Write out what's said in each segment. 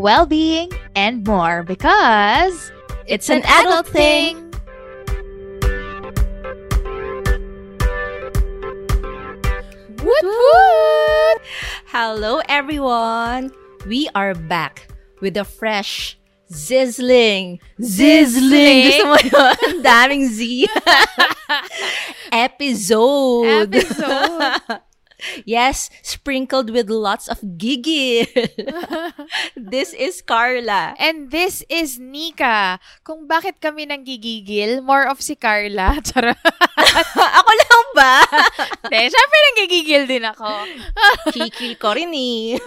well being, and more because it's an adult thing. Woot woot! Hello, everyone! We are back with a fresh, Zizzling. Zizzling. gusto mo yun? Daming Z. Episode. Episode. Yes, sprinkled with lots of giggle. this is Carla. And this is Nika. Kung bakit kami nang gigigil, more of si Carla. Ako lang ba? Hindi, syempre nanggigigil din ako. Kikil ko rin eh.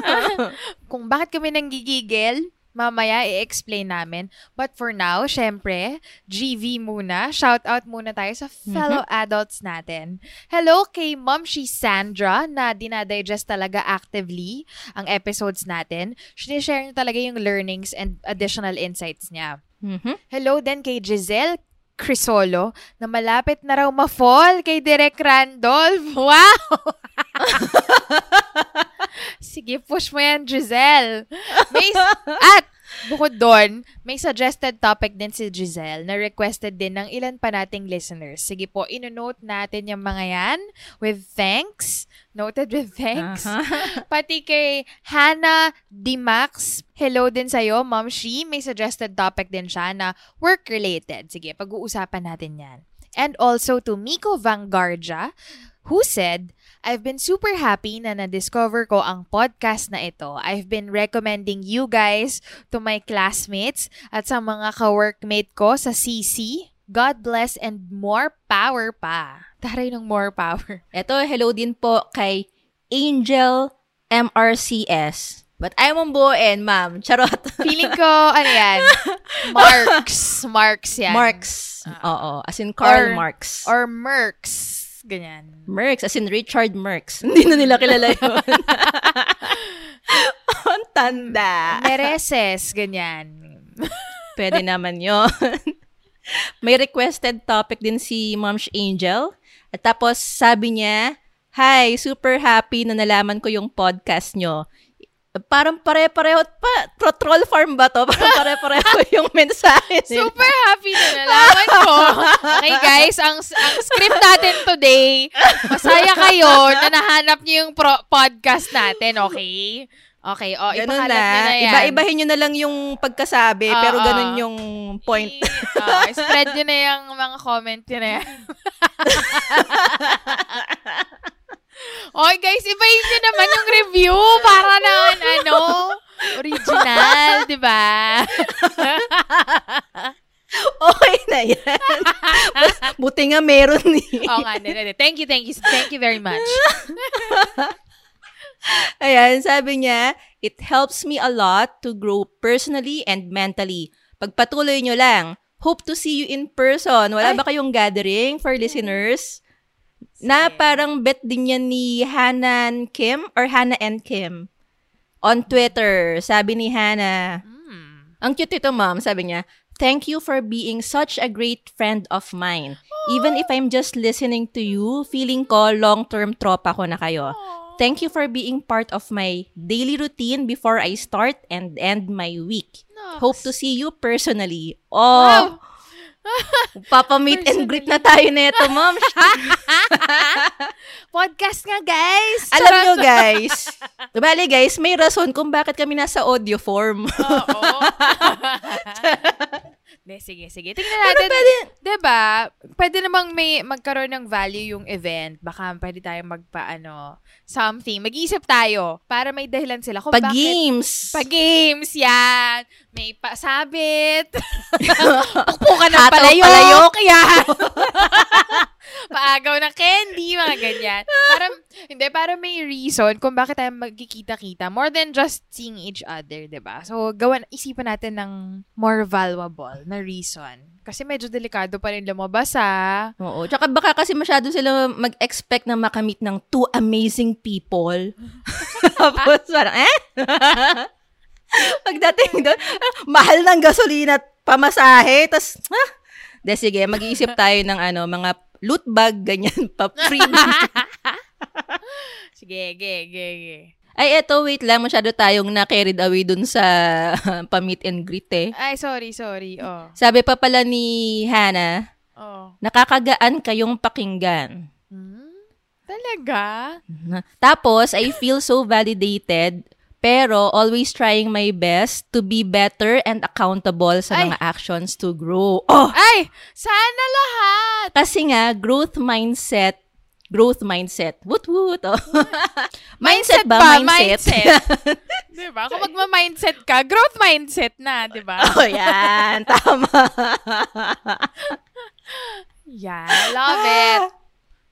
Kung bakit kami nang gigigil, mamaya i-explain namin. But for now, syempre, GV muna. Shout out muna tayo sa fellow adults natin. Hello kay Mom she Sandra na dinadigest talaga actively ang episodes natin. Sinishare niya talaga yung learnings and additional insights niya. Mhm. Hello din kay Giselle Crisolo na malapit na raw ma-fall kay Direk Randolph. Wow! Sige, push mo yan, Giselle. May, at, bukod doon, may suggested topic din si Giselle na requested din ng ilan pa nating listeners. Sige po, ino-note natin yung mga yan with thanks. Noted with thanks. Pati kay Hannah Dimax, hello din sa'yo, Mom She. May suggested topic din siya na work-related. Sige, pag-uusapan natin yan. And also to Miko Vanguardia, who said, I've been super happy na na-discover ko ang podcast na ito. I've been recommending you guys to my classmates at sa mga ka-workmate ko sa CC. God bless and more power pa. Taray ng more power. Ito, hello din po kay Angel MRCS. But ayaw mong buuin, ma'am. Charot. Feeling ko, ano yan? Marks. Marks yan. Marks. Oo. As in Karl Or- Marx. Or Merks. Ganyan. Merx, as in Richard Merx. Hindi na nila kilala yun. Ang tanda. Mereses. Ganyan. Pwede naman yon. May requested topic din si Mom's Angel. At tapos sabi niya, Hi, super happy na nalaman ko yung podcast nyo. Parang pare-pareho pa. Tro- Troll farm ba to? Parang pare-pareho yung mensahe nila. Super happy na nalaman ko. Okay guys, ang, ang script natin today, masaya kayo na nahanap niyo yung pro- podcast natin, okay? Okay, oh, Ganun na na. yan. Iba-ibahin nyo na lang yung pagkasabi, Oo. pero ganun yung point. Oh, spread niyo na yung mga comment niyo na yan. Okay guys, ibahin niyo naman yung review para naman ano, original, di ba? okay na yan. Buti nga meron eh. Oo nga. Thank you, thank you. Thank you very much. Ayan, sabi niya, it helps me a lot to grow personally and mentally. Pagpatuloy nyo lang. Hope to see you in person. Wala Ay. ba kayong gathering for listeners? Na parang bet din yan ni Hanan Kim or Hannah and Kim. On Twitter, sabi ni Hannah, Hmm. ang cute ito, ma'am. Sabi niya, Thank you for being such a great friend of mine. Even if I'm just listening to you, feeling ko long-term tropa ko na kayo. Thank you for being part of my daily routine before I start and end my week. Hope to see you personally. Oh, Wow. Papa-meet and greet na tayo neto, ma'am. Podcast nga, guys! Alam nyo, guys. Bali, guys, may rason kung bakit kami nasa audio form. Oo. De, sige, sige. Tingnan natin. pwede, Diba? Pwede namang may magkaroon ng value yung event. Baka pwede tayong magpa-ano, something. Mag-iisip tayo para may dahilan sila kung bakit. pag-games. Pag-games, yan. May pasabit. Pukpukan ng Hataw palayok. palayok. Yan. Paagaw ng candy, mga ganyan. Para, hindi, para may reason kung bakit tayo magkikita-kita. More than just seeing each other, 'di ba So, gawan, isipan natin ng more valuable na reason. Kasi medyo delikado pa rin lumabas, ah. Oo. Tsaka baka kasi masyado sila mag-expect na makamit ng two amazing people. Tapos parang, eh? Pagdating doon, ah, mahal ng gasolina at pamasahe. Tapos, ah, de sige, mag-iisip tayo ng ano, mga loot bag, ganyan, pa free. Sige, ge, ge, ge. Ay, eto, wait lang, masyado tayong na-carried away dun sa pa-meet and greet eh. Ay, sorry, sorry. Oh. Sabi pa pala ni Hannah, Oh. nakakagaan kayong pakinggan. Hmm? Talaga? Tapos, I feel so validated, pero always trying my best to be better and accountable sa Ay. mga actions to grow. Oh! Ay! Sana lahat! Kasi nga, growth mindset, growth mindset. Woot woot. Oh. mindset ba? Mindset. diba? Kung magma-mindset ka, growth mindset na, diba? oh, yan. Tama. Yeah, love it.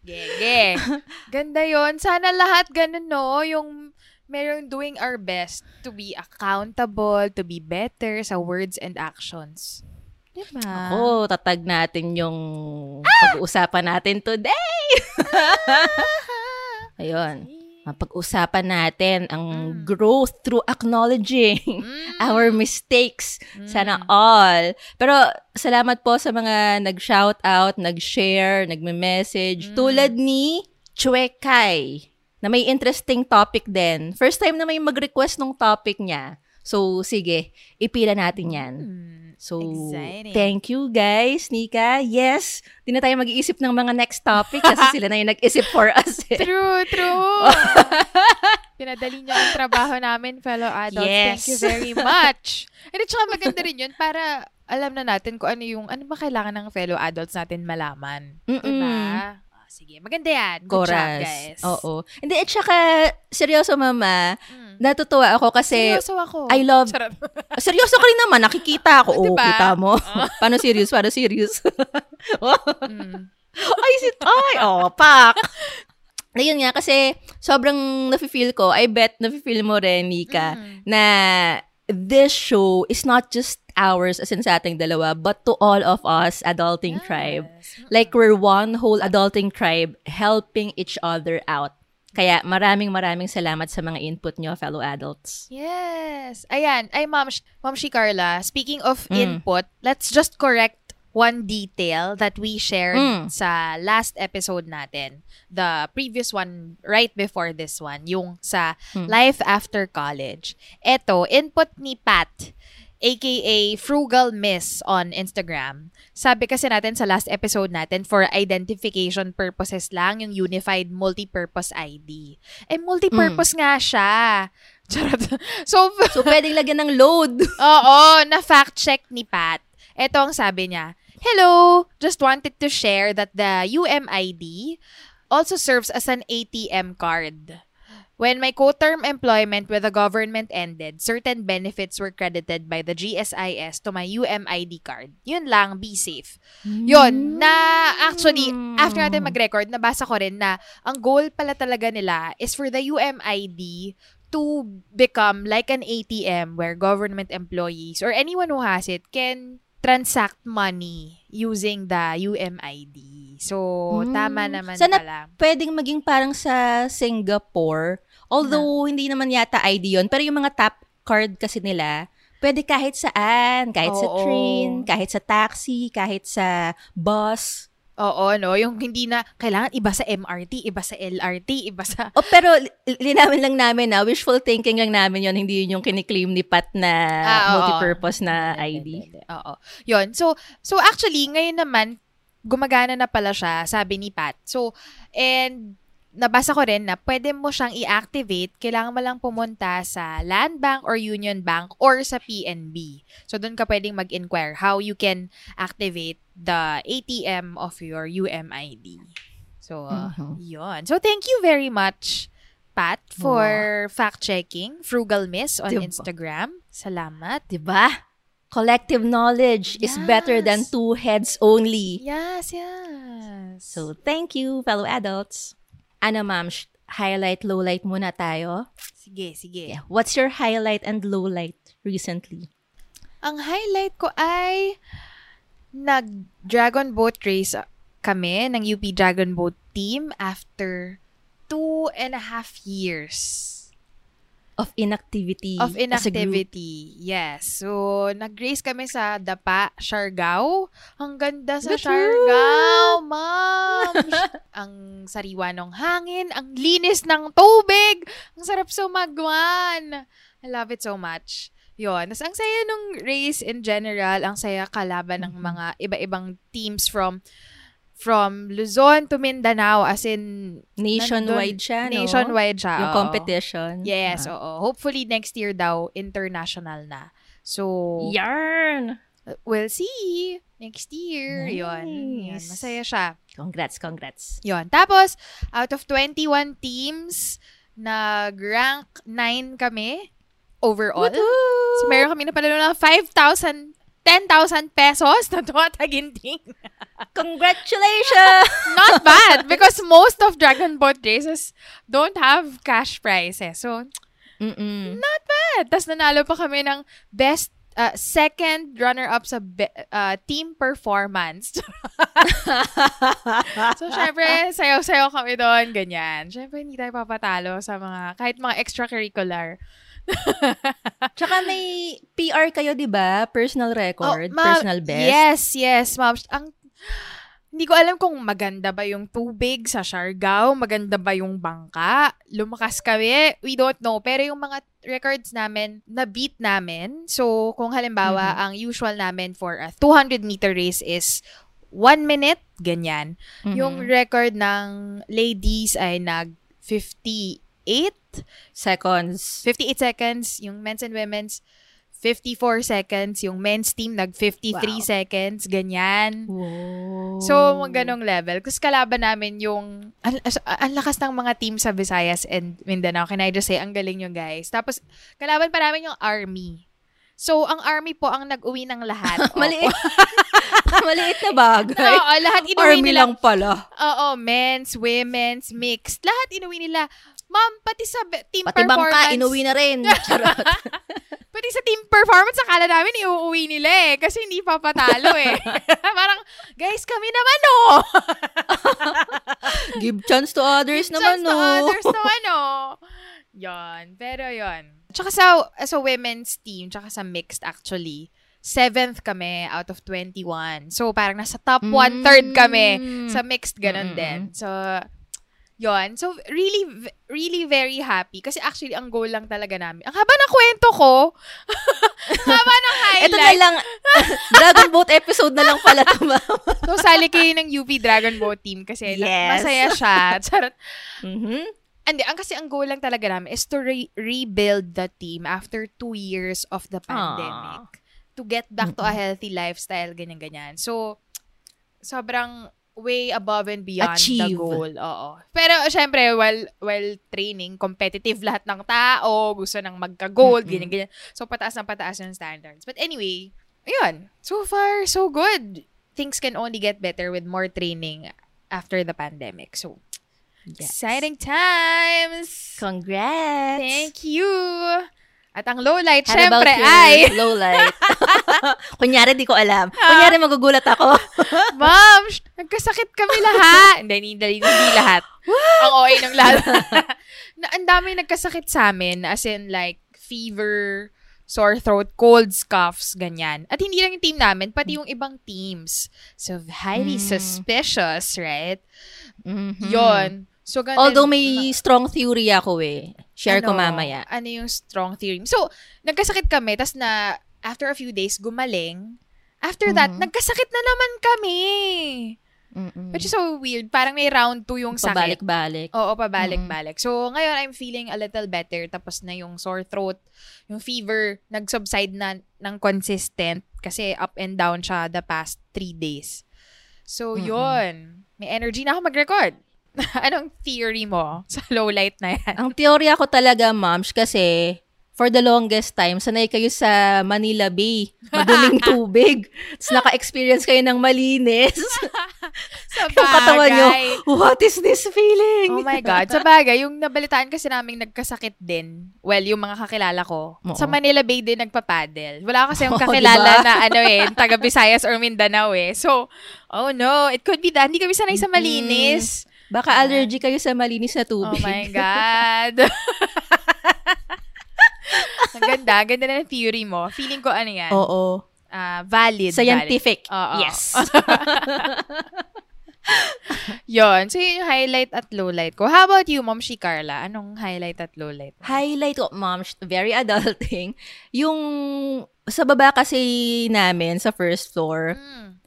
Gege. Ganda yon Sana lahat ganun, no? Yung merong doing our best to be accountable, to be better sa words and actions. Diba? Oh, tatag natin yung pag-uusapan natin today. Ayun. Mapag-usapan natin ang growth through acknowledging our mistakes. Sana all. Pero salamat po sa mga nag-shout out, nag-share, nagme-message. Tulad ni Chwekay na may interesting topic din. First time na may mag-request ng topic niya. So, sige, ipila natin yan. So, Exciting. thank you guys, Nika. Yes, di na tayo mag-iisip ng mga next topic kasi sila na yung nag-isip for us. eh. True, true. Pinadali niyo ang trabaho namin, fellow adults. Thank Yes. you very much. And tsaka maganda rin yun para alam na natin kung ano yung, ano ba kailangan ng fellow adults natin malaman. Mm-mm. Diba? Sige, maganda yan. Good job, Chorus. guys. Oo. Hindi, at saka, seryoso mama, Mm. natutuwa ako kasi, Seryoso ako. I love- Charot. seryoso ka rin naman, nakikita ako. Oo, Diba? kita mo. Paano serious? Paano serious? Mm. ay, sit, ay, oh, pak. Ayun nga, kasi sobrang nafe-feel ko, I bet nafe-feel mo rin, Nika, Mm. na this show is not just ours as in sa ating dalawa, but to all of us, adulting tribe. Yes. Like we're one whole adulting tribe helping each other out. Kaya maraming maraming salamat sa mga input nyo, fellow adults. Yes. Ayan. Ay, Ma'am, Ma'am Shi Carla, speaking of Mm. input, let's just correct one detail that we shared Mm. sa last episode natin. The previous one, right before this one, yung sa Mm. Life After College. Eto, input ni Pat, aka Frugal Miss on Instagram. Sabi kasi natin sa last episode natin, for identification purposes lang, yung Unified Multipurpose ID. Eh, multipurpose nga siya. Charot. So, So, pwedeng lagyan ng load. oo, na-fact check ni Pat. Ito ang sabi niya, Hello! Just wanted to share that the UMID also serves as an ATM card. When my co-term employment with the government ended, certain benefits were credited by the GSIS to my UMID card. Yun lang, be safe. Yun, na actually, after natin mag-record, nabasa ko rin na ang goal pala talaga nila is for the UMID to become like an ATM where government employees or anyone who has it can transact money using the UMID. So, Hmm. tama naman Sana pala. Pwedeng maging parang sa Singapore. Although, hindi naman yata ID yun. Pero yung mga tap card kasi nila, pwede kahit saan. Kahit sa Oo. train, kahit sa taxi, kahit sa bus. Oo, no? Yung hindi na, kailangan iba sa MRT, iba sa LRT, iba sa... Oh, pero li- linawin lang namin na wishful thinking lang namin yon hindi yun yung kiniklaim ni Pat na Ah, oo. multipurpose na ID. Oo. Yun. So, so actually, ngayon naman, gumagana na pala siya, sabi ni Pat. So, and nabasa ko rin na pwede mo siyang i-activate, kailangan mo lang pumunta sa Land Bank or Union Bank or sa PNB. So, doon ka pwedeng mag-inquire how you can activate the ATM of your UMID. So, uh, Mhm. yun. So, thank you very much, Pat, for fact-checking Frugal Miss on Diba? Instagram. Salamat. Diba? Collective knowledge is better than Yes. two heads only. Yes, yes. So, thank you, fellow adults. Ano, ma'am? sh- Highlight, lowlight muna tayo. sige, sige. Yeah. What's your highlight and lowlight recently? Ang highlight ko ay nag-dragon boat race kami ng UP Dragon Boat team after two and a half years Of inactivity. of inactivity. Yes. So, nag-race kami sa Dapa, Siargao. Ang ganda sa Good Siargao, ma'am. ang sariwa ng hangin, ang linis ng tubig, ang sarap sumagwan. I love it so much. Yun. Tapos ang saya nung race in general, ang saya kalaban ng Mm-hmm. mga iba-ibang teams from from Luzon to Mindanao as in Nationwide nandun- siya, no? Nationwide siya. Yung oo. competition. Yes, Ah. oo. Hopefully next year daw international na. So Yarn! we'll see next year. Nice. Masaya siya. Congrats, congrats. Yun. Tapos out of 21 teams, nag-rank 9 kami overall. So meron kami na palalo ng 5,000 10,000 pesos na tuwataginting. Congratulations! Not bad because most of Dragon Boat races don't have cash prizes. So, Mm-mm. Not bad. Tapos nanalo pa kami ng best uh, second runner-up sa be- uh, team performance. so, syempre, sayaw-sayaw kami doon, ganyan. Syempre, hindi tayo papatalo sa mga, kahit mga extracurricular. Tsaka may PR kayo, di ba? Personal record, Oh, ma- personal best. Yes, yes, ma'am. Ang, hindi ko alam kung maganda ba yung tubig sa Siargao, maganda ba yung bangka. Lumakas kami, we don't know. Pero yung mga records namin, na-beat namin. So, kung halimbawa, ang usual namin for a 200 meter race is 1 minute, ganyan. Mhm. Yung record ng ladies ay nag 58 seconds. 58 seconds, yung men's and women's 54 seconds, yung men's team nag 53 Wow. seconds, ganyan. Wow. So, ganong level. Kasi kalaban namin yung, ang, ang lakas ng mga team sa Visayas and Mindanao. Can I just say, ang galing yung guys. Tapos, kalaban pa namin yung army. So, ang army po ang nag-uwi ng lahat. Maliit. Maliit na bagay. Oo, lahat inuwi Army nila. lang pala. Oo, men's, women's, mixed. Lahat inuwi nila. Ma'am, pati sa team Pati performance. bangka, inuwi na rin. Charot. Pati sa team performance, akala namin iuuwi nila eh. Kasi hindi pa patalo eh. Parang, guys, kami naman oh. Give chance to others Chance naman, to no? others naman oh. Yon. Pero yon. Tsaka sa, sa women's team, tsaka sa mixed actually, seventh kami out of 21. So, parang nasa top one-third kami sa mixed ganun Mm-mm. din. So, yon. So, really, really very happy. Kasi actually, ang goal lang talaga namin. Ang haba ng kwento ko. haba ng highlight. Ito na lang, Dragon Boat episode na lang pala ito, ma'am. So, sali kayo ng UP Dragon Boat team kasi na- Yes. masaya siya. Charot. Mhm. Hindi, ang kasi ang goal lang talaga namin is to re- rebuild the team after two years of the pandemic. To get back to a healthy lifestyle, ganyan-ganyan. So, sobrang way above and beyond the Achieve. goal. Oo. Pero, syempre, while, while training, competitive lahat ng tao, gusto nang magka-gold, Mm-mm. ganyan-ganyan. So, pataas ng pataas yung standards. But anyway, ayun. So far, so good. Things can only get better with more training after the pandemic. So, Yes. Exciting times! Congrats! Thank you! At ang low light, How syempre, ay, low light? Kunyari, di ko alam. Kunyari, magugulat ako. Ma'am, sh- nagkasakit kami lahat. hindi, hindi, hindi lahat. Ang OA ng lahat. na, ang dami nagkasakit sa amin, as in like, fever, sore throat, colds, coughs, ganyan. At hindi lang yung team namin, pati yung ibang teams. So, highly Mm. suspicious, right? Mhm. Yon. So, ganun. Although may strong theory ako eh. Share ko Ano, mamaya. Ano yung strong theory? So, nagkasakit kami, tas na, after a few days, gumaling. After that, Mhm. nagkasakit na naman kami. Mm-mm. Which is so weird. Parang may round 2 yung sakit. Pabalik-balik. Oo, pabalik-balik. So, ngayon, I'm feeling a little better. Tapos na yung sore throat, yung fever, nag-subside na ng consistent kasi up and down siya the past three days. So, Mm-mm. yun. May energy na ako mag-record. Anong theory mo sa low light na yan? Ang teorya ko talaga, moms, kasi for the longest time, sanay kayo sa Manila Bay. Maduming tubig. Tapos naka-experience kayo ng malinis. Sa yung katawan nyo, bagay. what is this feeling? Oh my God. Sa bagay, yung nabalitaan kasi namin nagkasakit din. Well, yung mga kakilala ko. Oo. Sa Manila Bay din nagpapadel. Wala kasi yung Oo, kakilala diba? na ano eh, taga Visayas or Mindanao eh. So, oh no, it could be that. Hindi kami sanay sa malinis. Baka allergy kayo sa malinis na Oh tubig. my God. Ang ganda. Ganda na ng theory mo. Feeling ko ano yan. Oo. Ah, valid. Scientific. Valid. Oo. Yes. Yon. So, yun yung highlight at low light ko. How about you, Mom Shi Carla? Anong highlight at low light? mo? Highlight ko, mom, very adulting. Yung sa baba kasi namin, sa first floor, Mm.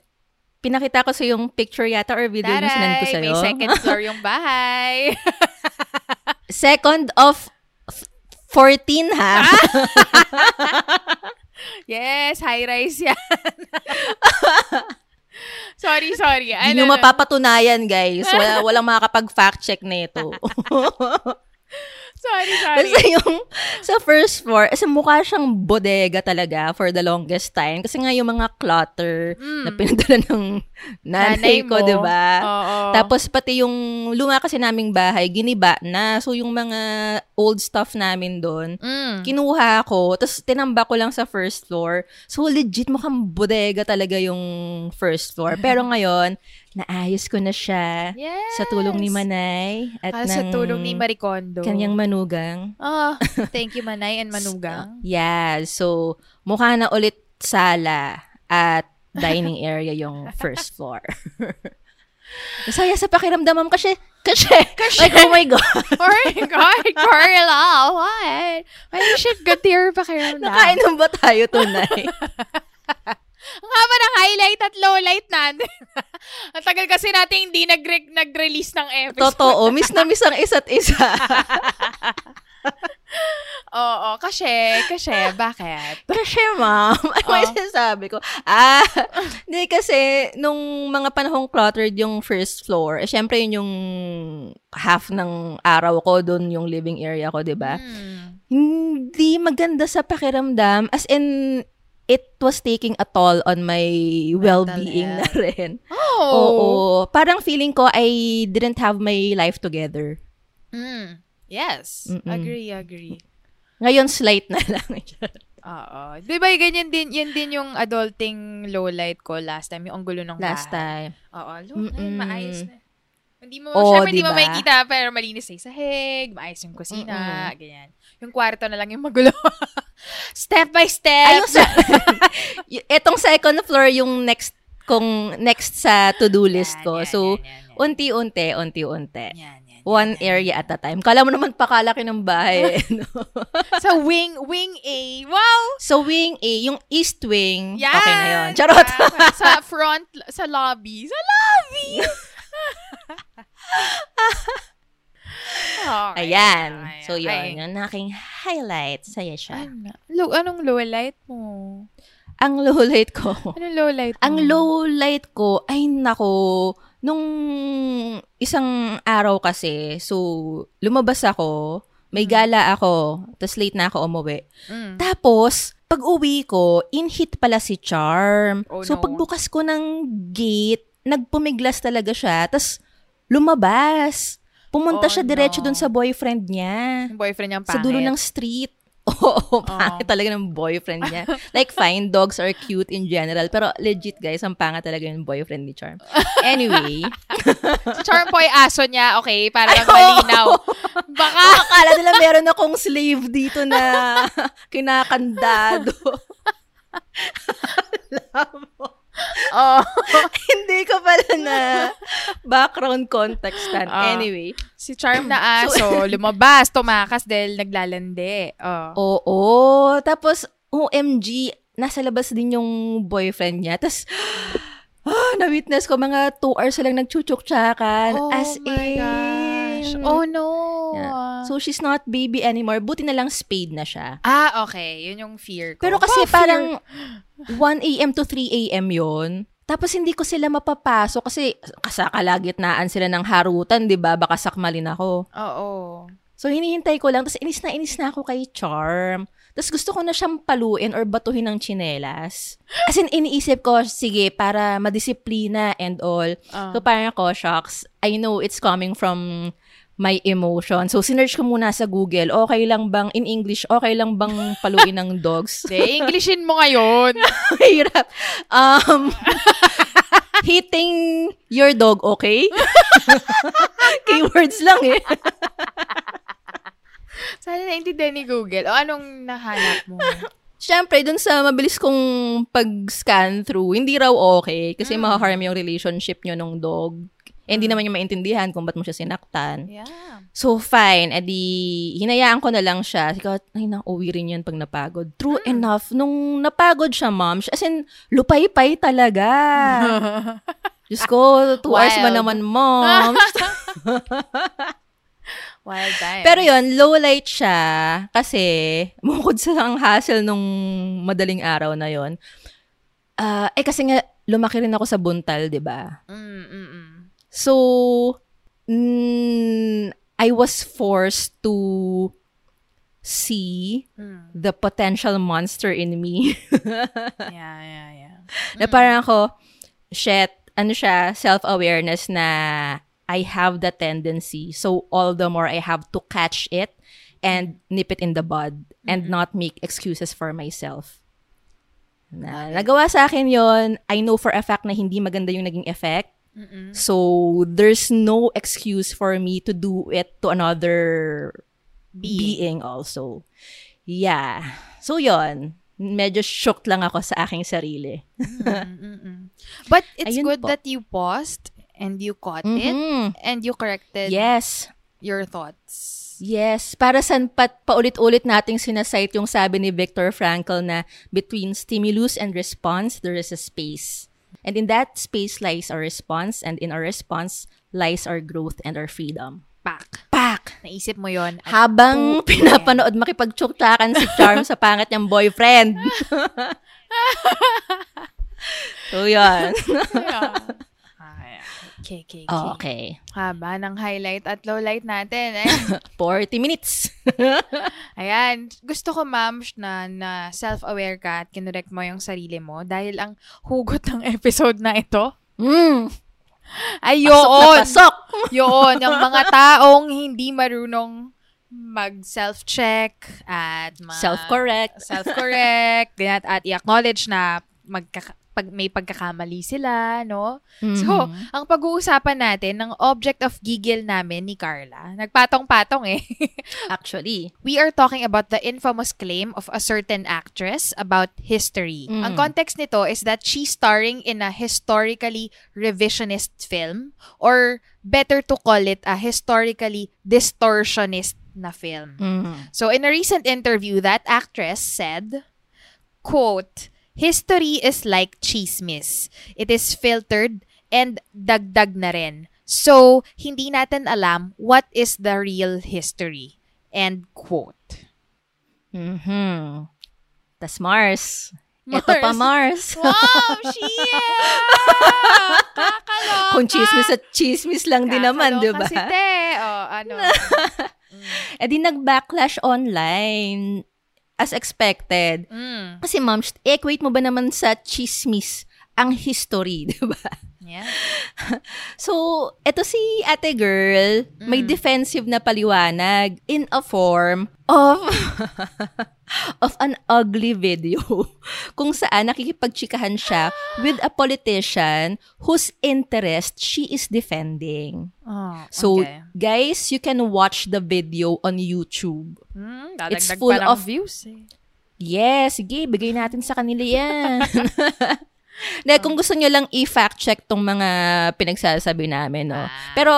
Pinakita ko sa yung picture yata or video yung sinend ko Taray, sa'yo. may second floor yung bahay. Second of f- 14 ha. Ah! yes, high-rise yan. sorry, sorry. Hindi Ano nyo na- mapapatunayan, guys. Wala, walang makakapag-fact check na ito. Sorry, sorry. Basta yung sa first floor, kasi mukha siyang bodega talaga for the longest time. Kasi nga yung mga clutter Mm. na pinadala ng nanay, ko, mo. di ba? Tapos pati yung luma kasi naming bahay, giniba na. So yung mga old stuff namin doon, Mm. kinuha ko, tapos tinamba ko lang sa first floor. So legit mukhang bodega talaga yung first floor. Pero ngayon, naayos ko na siya Yes. sa tulong ni Manay at Ah, ng sa tulong ni Maricondo. kanyang manugang. Ah, thank you, Manay and Manugang. Yeah, so mukha na ulit sala at dining area yung first floor. Masaya sa pakiramdam, ma'am, kasi, kasi, like, oh my God. oh my God, Carla, what? Why you should go to your pakiramdam? Nakainom ba tayo tunay? Ang haba ng highlight at lowlight natin. Ang tagal kasi natin hindi nag- nag-release ng episode. Totoo, miss na miss ang isa't isa. Oo, kasi, kasi, bakit? Kasi, ma'am, ano Oh. sinasabi ko? Ah, hindi kasi, nung mga panahong cluttered yung first floor, eh, syempre yun yung half ng araw ko, doon yung living area ko, di ba? Hmm. Hindi maganda sa pakiramdam. As in, it was taking a toll on my well-being na rin. Oh. Oo. Parang feeling ko, I didn't have my life together. Mm. Yes. Mm-mm. Agree, agree. Ngayon, slight na lang. Oo. Di ba, ganyan din, yan din yung adulting lowlight ko last time, yung ang gulo ng Last bahay. time. Oo, low, Mm-mm. ay, maayos na. Hindi mo, Oo, syempre, hindi mo diba? makikita, pero malinis na yung sahig, maayos yung kusina, ganyan. Yung kwarto na lang yung magulo. step by step. Ayun sa... etong second floor yung next kung next sa to-do list ko. yan, so, unti-unti, unti-unti. One area at a time. Kala mo naman pakalaki ng bahay. eh, no? Sa wing, wing A. Wow! so, wing A, yung east wing, Yan! okay na yun. Charot! Sa front, sa lobby. Sa lobby! Okay. Ayan. Okay, So, yun. okay. Yung aking highlight. Saya siya. Ano? Lo, anong low light mo? Ang low light ko. Anong low light mo? Ang low light ko, ay nako, nung isang araw kasi, so, lumabas ako, may gala ako, tapos late na ako umuwi. Mm. Tapos, pag uwi ko, in-hit pala si Charm. Oh, so, no. pagbukas ko ng gate, nagpumiglas talaga siya. Tapos, lumabas. Pumunta Oh, siya diretso no. dun sa boyfriend niya. Yung boyfriend niyang Sa pangit. dulo ng street. Oo, pangit talaga ng boyfriend niya. like, fine, dogs are cute in general. Pero legit, guys, ang pangit talaga yung boyfriend ni Charm. Anyway. Si Charm po ay aso niya, okay? Para lang malinaw. Baka, Akala nila meron akong slave dito na kinakandado. Alam mo. oh, Hindi ko pala na background context tan. Ah. Anyway. si Charm na aso, lumabas, tumakas dahil naglalande. Oh. Oo. Tapos, OMG, nasa labas din yung boyfriend niya. Tapos, ah, na-witness ko, mga two hours lang nagchuchuk-tsakan. Oh as my in. Gosh. Oh no. Yeah. So, she's not baby anymore. Buti na lang spade na siya. ah, okay. Yun yung fear ko. Pero kasi Oh, fear. parang 1 a.m. to 3 a.m. yon Tapos hindi ko sila mapapasok kasi kasakalagitnaan sila ng harutan, di ba? Baka sakmalin ako. Oo. So, hinihintay ko lang. Tapos, inis na inis na ako kay Charm. Tapos, gusto ko na siyang paluin or batuhin ng tsinelas. As in, iniisip ko, sige, para madisiplina and all. Ah. So, parang ako, shocks. I know it's coming from my emotion. So, sinerch ko muna sa Google, okay lang bang, in English, okay lang bang paluin ng dogs? Hindi, Englishin mo ngayon. Mahirap. Um, hitting your dog, okay? Keywords lang eh. Sana naintindihan ni Google. O anong nahanap mo? Siyempre, dun sa mabilis kong pag-scan through, hindi raw okay kasi ma-harm yung relationship nyo nung dog. Eh, hindi naman yung maintindihan kung ba't mo siya sinaktan. Yeah. So, fine. E di, hinayaan ko na lang siya. Sige, ay, nauwi rin yan pag napagod. True enough, nung napagod siya, ma'am, as in, lupay-pay talaga. Diyos ko, two hours ba Wild. naman, mom? Wild time. Pero yon low light siya kasi bukod sa ang hassle nung madaling araw na yon. ah eh kasi nga lumaki rin ako sa buntal, 'di ba? Mm, mm, mm. So mm, I was forced to see Mm. the potential monster in me. Yeah, yeah, yeah. na parang ako, shit, ano siya, self-awareness na I have the tendency. So, all the more I have to catch it and nip it in the bud and not make excuses for myself. Na, nagawa sa akin yon I know for a fact na hindi maganda yung naging effect. So, there's no excuse for me to do it to another being, also. Yeah. So, yon Medyo shocked lang ako sa aking sarili. But it's Ayun good po. that you paused and you caught it Mhm. and you corrected Yes. your thoughts. Yes, para san pat paulit-ulit nating sinasite yung sabi ni Viktor Frankl na between stimulus and response, there is a space. And in that space lies our response, and in our response lies our growth and our freedom. Pak. Pak! Naisip mo yon at Habang pinapanood makipagtsuktakan si Charm sa pangit niyang boyfriend. so, yan. Yeah. Ay, Okay, okay. Haba ng highlight at lowlight natin. Eh. 40 minutes. Ayan. Gusto ko, ma'am, na, na self-aware ka at kinorek mo yung sarili mo dahil ang hugot ng episode na ito mm, ay yun. pasok. Yun, yung mga taong hindi marunong mag self-check at ma- Self-correct. self-correct at, at i-acknowledge na magkaka- pag may pagkakamali sila, no? So, Mhm. ang pag-uusapan natin ng object of giggle namin ni Carla, nagpatong-patong eh. Actually. We are talking about the infamous claim of a certain actress about history. Mm. Ang context nito is that she's starring in a historically revisionist film or better to call it a historically distortionist na film. Mhm. So in a recent interview, that actress said, quote, History is like chismis. It is filtered and dagdag na rin. So, hindi natin alam what is the real history. End quote. Mhm. Tas Mars. Mars. Ito pa Mars. Wow, shit! Kakaloka! Kung chismis at chismis lang din naman, di ba? Kakaloka si Te. Oh, ano. Eh di nag-backlash online as expected. Mm. Kasi ma'am, equate mo ba naman sa chismis ang history, di ba? Yeah. So, eto si ate girl, may Mm. defensive na paliwanag in a form of of an ugly video kung saan nakikipagchikahan siya with a politician whose interest she is defending. Oh, So, okay. guys, you can watch the video on YouTube. Hmm, it's full of- views eh. Yes, sige, bigay natin sa kanila yan. Na kung gusto nyo lang i-fact check tong mga pinagsasabi namin, no. Ah. Pero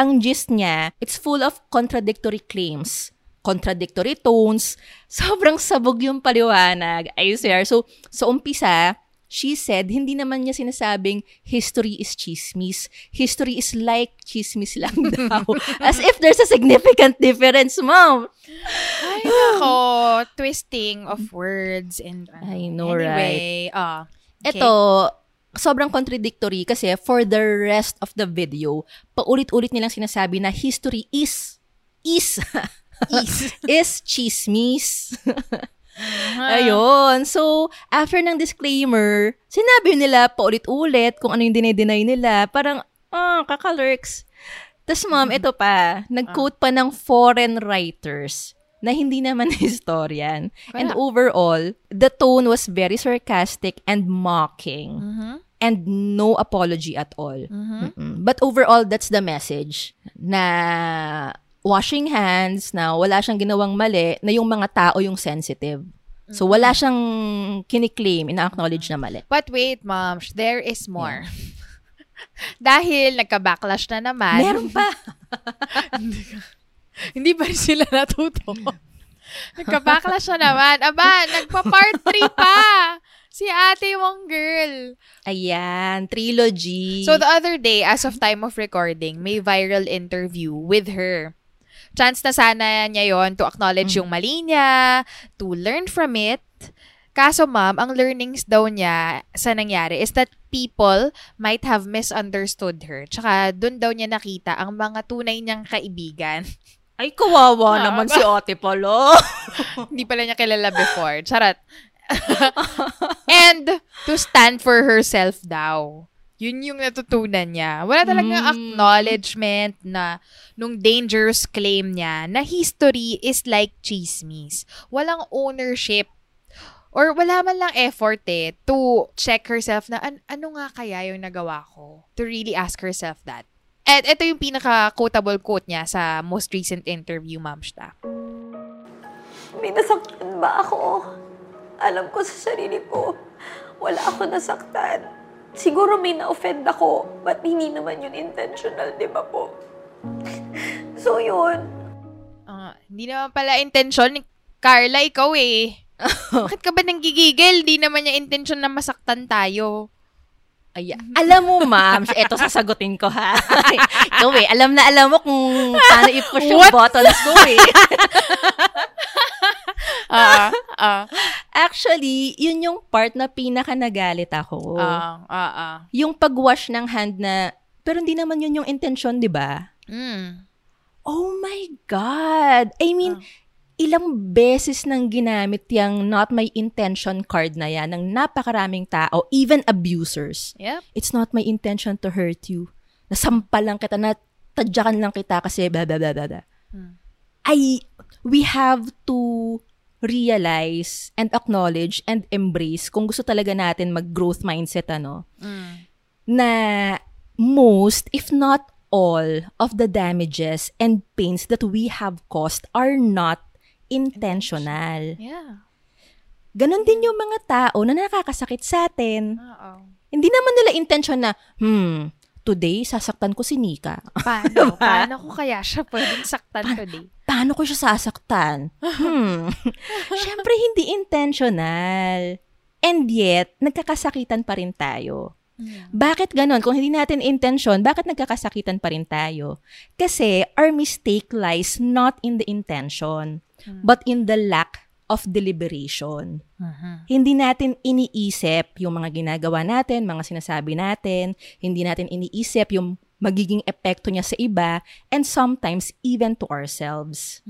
ang gist niya, it's full of contradictory claims, contradictory tones. Sobrang sabog yung paliwanag. I swear. So, sa umpisa, she said, hindi naman niya sinasabing history is chismis. History is like chismis lang daw. As if there's a significant difference, mom. Ay, nako. Twisting of words and ano. I know, anyway, ah. okay. Ito, sobrang contradictory kasi for the rest of the video, paulit-ulit nilang sinasabi na history is, is, is, is chismis. Ayun. So, after ng disclaimer, sinabi nila paulit-ulit kung ano yung dinay-deny nila. Parang, ah, kakalurks. Tapos ma'am, ito pa, nag-quote pa ng foreign writers na hindi naman historian. And Kaya- overall, the tone was very sarcastic and mocking. Mhm. And no apology at all. Mhm. Mm-mm. But overall, that's the message. Na washing hands, na wala siyang ginawang mali, na yung mga tao yung sensitive. So, wala siyang kiniklaim, ina-acknowledge na mali. But wait, mom, there is more. Dahil nagka-backlash na naman. Meron pa. Hindi ba rin sila natuto? nagka-backlash na naman. Aba, nagpa-part 3 pa! Si ate mong girl. Ayan, trilogy. So the other day, as of time of recording, may viral interview with her. Chance na sana niya yon to acknowledge yung mali niya, to learn from it. Kaso ma'am, ang learnings daw niya sa nangyari is that people might have misunderstood her. Tsaka doon daw niya nakita ang mga tunay niyang kaibigan. Ay, kawawa Ah, naman ba- si ate pala. Hindi pala niya kilala before. Charot. And to stand for herself daw. Yun yung natutunan niya. Wala talagang Mm. acknowledgement na nung dangerous claim niya na history is like chismis. Walang ownership or wala man lang effort eh to check herself na an- ano nga kaya yung nagawa ko. To really ask herself that. At ito yung pinaka-quotable quote niya sa most recent interview, Ma'am Shta. May nasaktan ba ako? Alam ko sa sarili ko, wala ako nasaktan. Siguro may na-offend ako, but hindi naman yun intentional, di ba po? So yun, Ah, hindi naman pala intention ni Carla, ikaw eh. Bakit ka ba nanggigigil? Di naman niya intention na masaktan tayo. Ayan. Alam mo, ma'am, eto sasagutin ko ha. Ikaw eh, alam na alam mo kung paano i-push yung What? buttons ko eh. Ah, ah, Actually, yun yung part na pinaka nagalit ako. ah, ah, ah. yung pag-wash ng hand na, pero hindi naman yun yung intention, di ba? Mm. Oh my God! I mean, ilang beses nang ginamit yung not my intention card na yan ng napakaraming tao, even abusers. Yep. It's not my intention to hurt you. Nasampal lang kita, natadyakan lang kita kasi blah, blah, blah, blah, blah. Hmm. I, we have to realize and acknowledge and embrace kung gusto talaga natin mag-growth mindset, ano, Mm. na most, if not all, of the damages and pains that we have caused are not intentional. Yeah. Ganon din yung mga tao na nakakasakit sa atin. Oo. Hindi naman nila intention na, hmm, today sasaktan ko si Nika. Paano? Paano ko kaya siya pwedeng saktan today? Paano ko siya sasaktan? Hmm. Siyempre, hindi intentional. And yet, nagkakasakitan pa rin tayo. Bakit ganon? Kung hindi natin intention, bakit nagkakasakitan pa rin tayo? Kasi our mistake lies not in the intention, but in the lack of deliberation. Hindi natin iniisip yung mga ginagawa natin, mga sinasabi natin. Hindi natin iniisip yung magiging epekto niya sa iba and sometimes even to ourselves.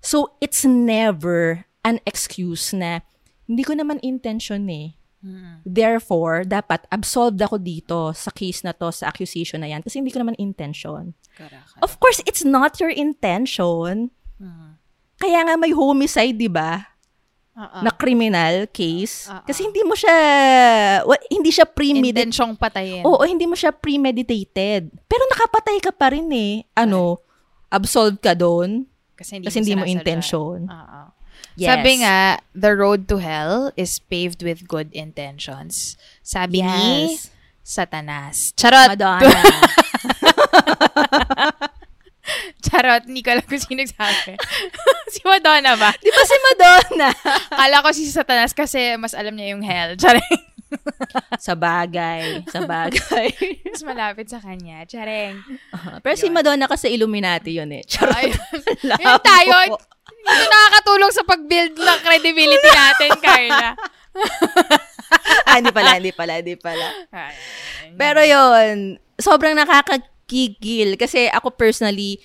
So, it's never an excuse na hindi ko naman intention eh. Therefore, dapat absolved ako dito sa case na to, sa accusation na yan. Kasi hindi ko naman intention. Of course, it's not your intention. Kaya nga may homicide, di ba? Oo. Na criminal case. Oo. Kasi hindi mo siya, wa- hindi siya premeditated. Intensyong patayin. Oo, hindi mo siya premeditated. Pero nakapatay ka pa rin eh. Ano, absolved ka doon. Kasi hindi, Kasi hindi mo sinasadya. intention. Oo. Yes. Sabi nga, the road to hell is paved with good intentions. Sabi ni Yes. Satanas. Charot! Madonna. Charot, hindi ko alam kung sino nagsabi. si Madonna ba? Di ba si Madonna? Kala ko si Satanas kasi mas alam niya yung hell. Chareng. sa bagay. Sa bagay. mas malapit sa kanya. Chareng. Pero si Madonna kasi Illuminati yun eh. Charot. Ay, yun tayo. Ito nakakatulong sa pag-build ng credibility natin, Carla. ah, hindi pala, hindi pala, hindi pala. Pero yon sobrang nakakagigil. Kasi ako personally,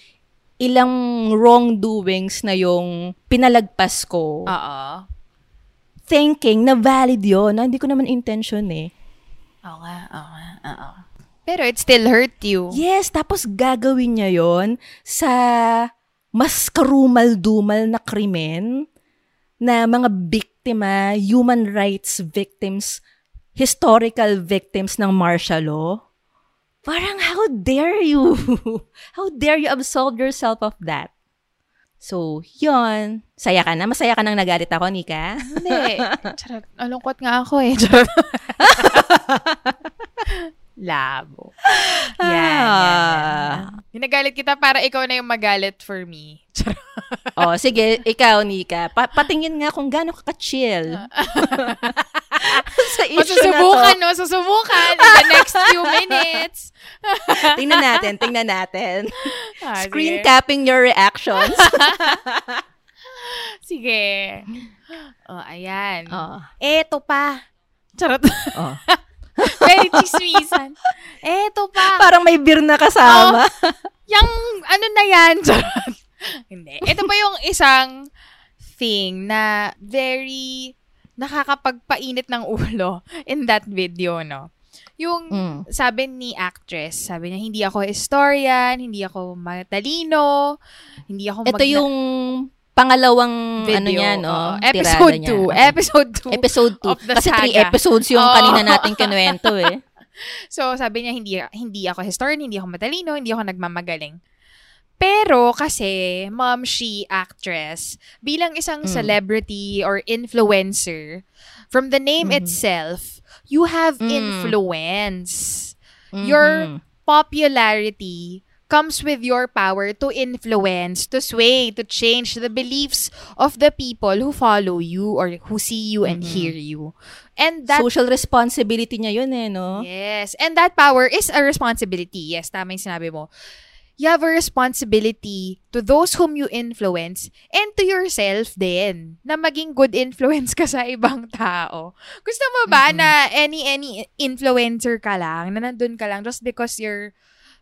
ilang wrongdoings na yung pinalagpas ko. Oo. Thinking na valid yun. Na hindi ko naman intention eh. Oo nga, oo nga, oo. Pero it still hurt you. Yes, tapos gagawin niya yon sa mas karumal-dumal na krimen na mga biktima, human rights victims, historical victims ng martial law. Parang, how dare you? How dare you absolve yourself of that? So, yon Saya ka na? Masaya ka nang nagalit ako, Nika? Hindi. Charot. Alungkot nga ako eh. Charot. Labo. Yan, yan, yan. Ah. Ginagalit kita para ikaw na yung magalit for me. Oh, sige, ikaw, Nika. Pa- patingin nga kung gaano ka ka-chill. Sa issue Masusubukan, na no? Susubukan in the next few minutes. to. Tingnan natin, tingnan natin. Ah, Screen sige. capping your reactions. Sige. Oh, ayan. oh. Eto pa. Charot. Oh. Very chismisan. Eto pa. Parang may beer na kasama. Yung ano na yan. Hindi. Ito pa yung isang thing na very nakakapagpainit ng ulo in that video, no? Yung Mm. sabi ni actress, sabi niya, hindi ako historian, hindi ako matalino, hindi ako Ito magna- yung pangalawang video. ano niya, no? Oo. tirada episode niya. 2. Okay. Episode 2. Episode 2. of the Kasi three saga. episodes yung Oo. kanina nating kinuwento eh. So, sabi niya, hindi, hindi ako historian, hindi ako matalino, hindi ako nagmamagaling. Pero kasi, mom she actress, bilang isang Mm. celebrity or influencer, from the name Mhm. itself, you have Mm. influence. Your Mhm. popularity comes with your power to influence, to sway, to change the beliefs of the people who follow you or who see you and Mhm. hear you. And that Social responsibility niya yun eh, no? Yes. And that power is a responsibility. Yes, tama yung sinabi mo. You have a responsibility to those whom you influence and to yourself din na maging good influence ka sa ibang tao. Gusto mo ba Mhm. na any any influencer ka lang, na nandun ka lang just because you're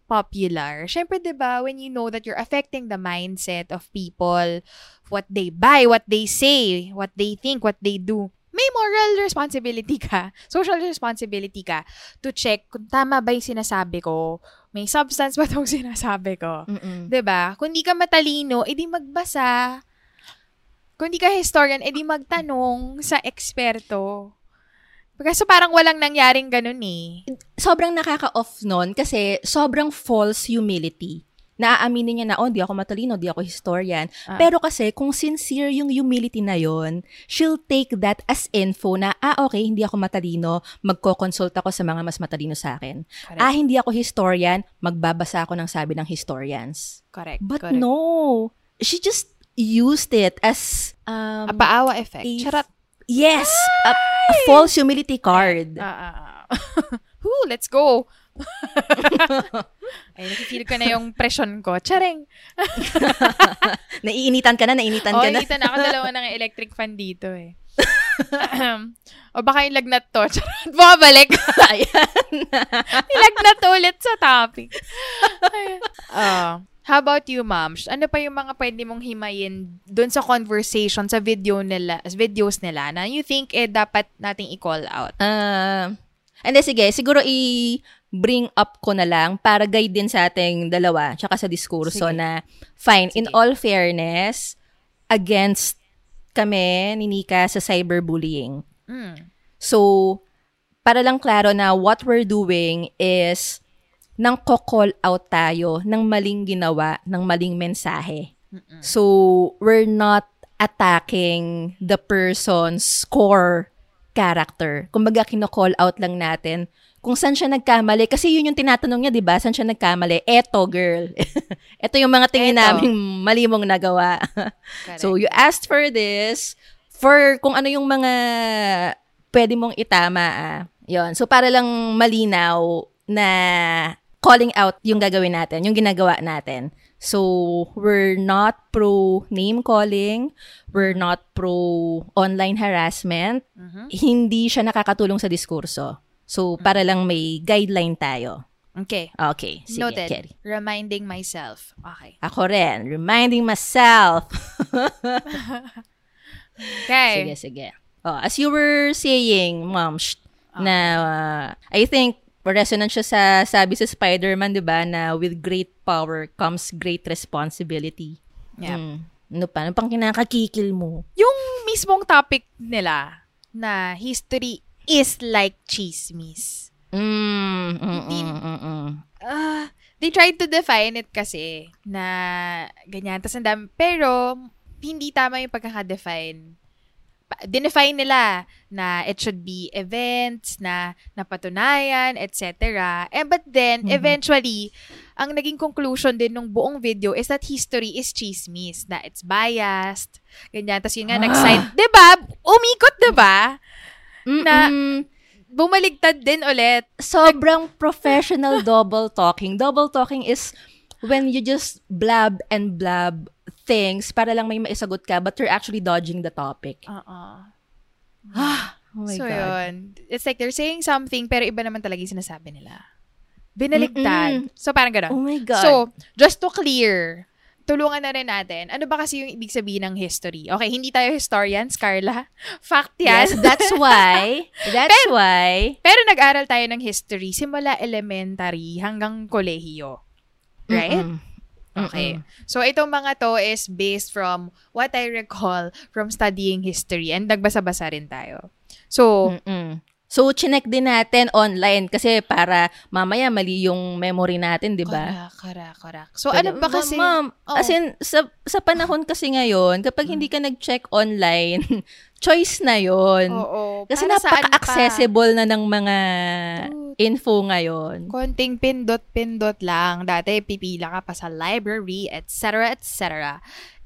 popular? Syempre, 'di ba, when you know that you're affecting the mindset of people, what they buy, what they say, what they think, what they do, may moral responsibility ka, social responsibility ka to check kung tama ba yung sinasabi ko, may substance ba itong sinasabi ko. Mm-mm. 'Di ba? Kung di ka matalino, edi magbasa. Kung di ka historian, edi magtanong sa eksperto. Kasi parang walang nangyaring ganun eh. sobrang nakaka-off nun kasi sobrang false humility. Naaaminin niya na, oh, di ako matalino, di ako historian. Ah. Pero kasi, kung sincere yung humility na yon, she'll take that as info na, ah, okay, hindi ako matalino, magko-consult ako sa mga mas matalino sa akin. Correct. Ah, hindi ako historian, magbabasa ako ng sabi ng historians. correct. But correct. no, she just used it as, um, A paawa effect. a- Charot. yes, a, a false humility card. Ah. Whew, let's go. Ay, nakifeel ko na yung presyon ko. Charing. Naiinitan ka na, nainitan Oh, ka na. na ako dalawa ng electric fan dito eh. o baka yung lagnat to. Charot, bumabalik. Ayan. Nilagnat ulit sa topic. Ay. Ah. How about you, Moms? Ano pa yung mga pwede mong himayin dun sa conversation, sa video nila, videos nila na you think eh dapat nating i-call out? Ah, and sige, siguro i-bring up ko na lang para guide din sa ating dalawa tsaka sa diskurso Sige. na fine, in Sige. all fairness, against kami ni Nika sa cyberbullying. Mm. So, para lang klaro na what we're doing is nang call out tayo ng maling ginawa, ng maling mensahe. So, we're not attacking the person's core character. Kumbaga, kino-call out lang natin kung saan siya nagkamali. Kasi yun yung tinatanong niya, di ba? Saan siya nagkamali? Eto, girl. Eto yung mga tingin Eto. namin mali mong nagawa. so, you asked for this for kung ano yung mga pwede mong itama. Ah. Yun. So, para lang malinaw na calling out yung gagawin natin, yung ginagawa natin. So, we're not pro name calling, we're not pro online harassment, hindi siya nakakatulong sa diskurso. So, para lang may guideline tayo. Okay. Okay, sige, Noted. Kerry. Reminding myself. Okay. Ako rin, reminding myself. Okay. Sige, sige. Oh, as you were saying, mom, sh- na uh, I think resonant siya sa sabi sa Spider-Man, 'di ba, na with great power comes great responsibility. Yep. Mm. Ano pa? Ano pang kinakakikil mo? Yung mismong topic nila na history is like chismis. Mm, mm, mm, mm, mm. Ah, they tried to define it kasi na ganyan. Tapos ang dami, pero hindi tama yung pagkaka-define. Dinefine nila na it should be events na napatunayan, etc. And but then, Mhm. eventually, ang naging conclusion din ng buong video is that history is chismis, na it's biased, ganyan. Tapos yun nga, nag-sign, 'di ba? Umikot, 'di ba? Na-. Bumaligtad din ulit. sobrang professional double talking. Double talking is when you just blab and blab things para lang may maisagot ka but you're actually dodging the topic. Oo. Oh my so, God. yun. It's like they're saying something, pero iba naman talaga yung sinasabi nila. Binaligtad. Mm-mm. So, parang gano'n. Oh my God. So, just to clear, tulungan na rin natin, ano ba kasi yung ibig sabihin ng history? Okay, hindi tayo historians, Carla. Fact yan. yes, that's why. That's why. pero nag-aral tayo ng history simula elementary hanggang kolehiyo. Right? Mm-mm. Okay. So, itong mga to is based from what I recall from studying history and nagbasa-basa rin tayo. So, Mm-mm. So, chinek din natin online kasi para mamaya mali yung memory natin, di ba? Correct, correct, correct. So, ano ba kasi... Ma'am, Oo. as in, sa, sa panahon kasi ngayon, kapag hindi ka nag-check online, choice na yon Oo. Kasi napaka-accessible na ng mga Dude. info ngayon. Konting pindot-pindot lang. Dati, pipila ka pa sa library, etc., etc.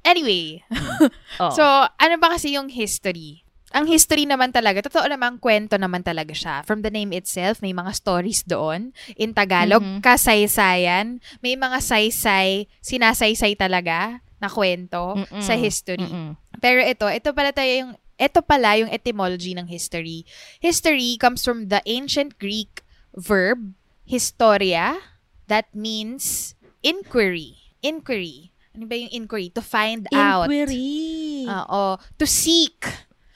Anyway, Oh. so, ano ba kasi yung history? Ang history naman talaga, totoo namang kwento naman talaga siya. From the name itself, may mga stories doon. In Tagalog, Mhm. kasaysayan. May mga saysay, sinasaysay talaga na kwento Mm-mm. sa history. Mm-mm. Pero ito, ito pala tayo yung ito pala yung etymology ng history. History comes from the ancient Greek verb historia that means inquiry. Inquiry. Ano ba yung inquiry? To find out. Inquiry. Oo. To seek.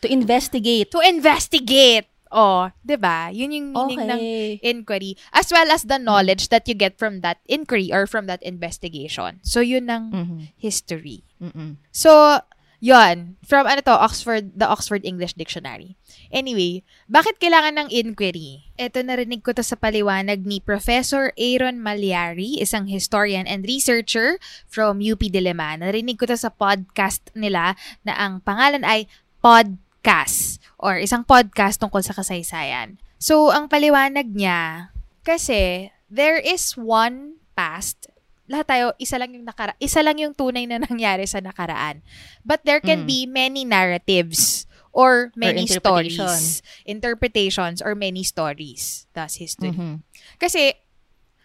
to investigate. To investigate. Oh, 'di ba? Yun yung meaning ng Okay. inquiry as well as the knowledge that you get from that inquiry or from that investigation. So yun ang Mhm. history. Mm-mm. So, yon From ano to, Oxford, the Oxford English Dictionary. Anyway, bakit kailangan ng inquiry? Ito narinig ko to sa paliwanag ni Professor Aaron Malyari, isang historian and researcher from UP Diliman. Narinig ko to sa podcast nila na ang pangalan ay Podcast or isang podcast tungkol sa kasaysayan. So, ang paliwanag niya, kasi there is one past lahat tayo, isa lang yung nakara isa lang yung tunay na nangyari sa nakaraan. But there can Mm. be many narratives or many interpretation. stories, interpretations or many stories. That's history. Mhm. Kasi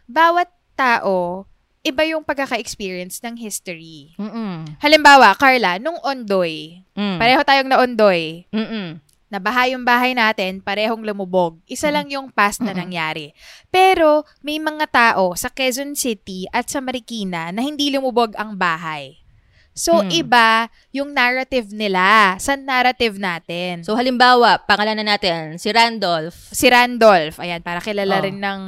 bawat tao iba yung pagkaka-experience ng history. Mm-mm. Halimbawa, Carla, nung ondoy, Mm. pareho tayong na ondoy. Mm-mm. Nabaha yung bahay natin, parehong lumubog. Isa lang yung past na nangyari. Pero may mga tao sa Quezon City at sa Marikina na hindi lumubog ang bahay. So, Hmm. iba yung narrative nila sa narrative natin. So, halimbawa, pangalan na natin, si Randolph. si Randolph, ayan, para kilala Oh. rin ng,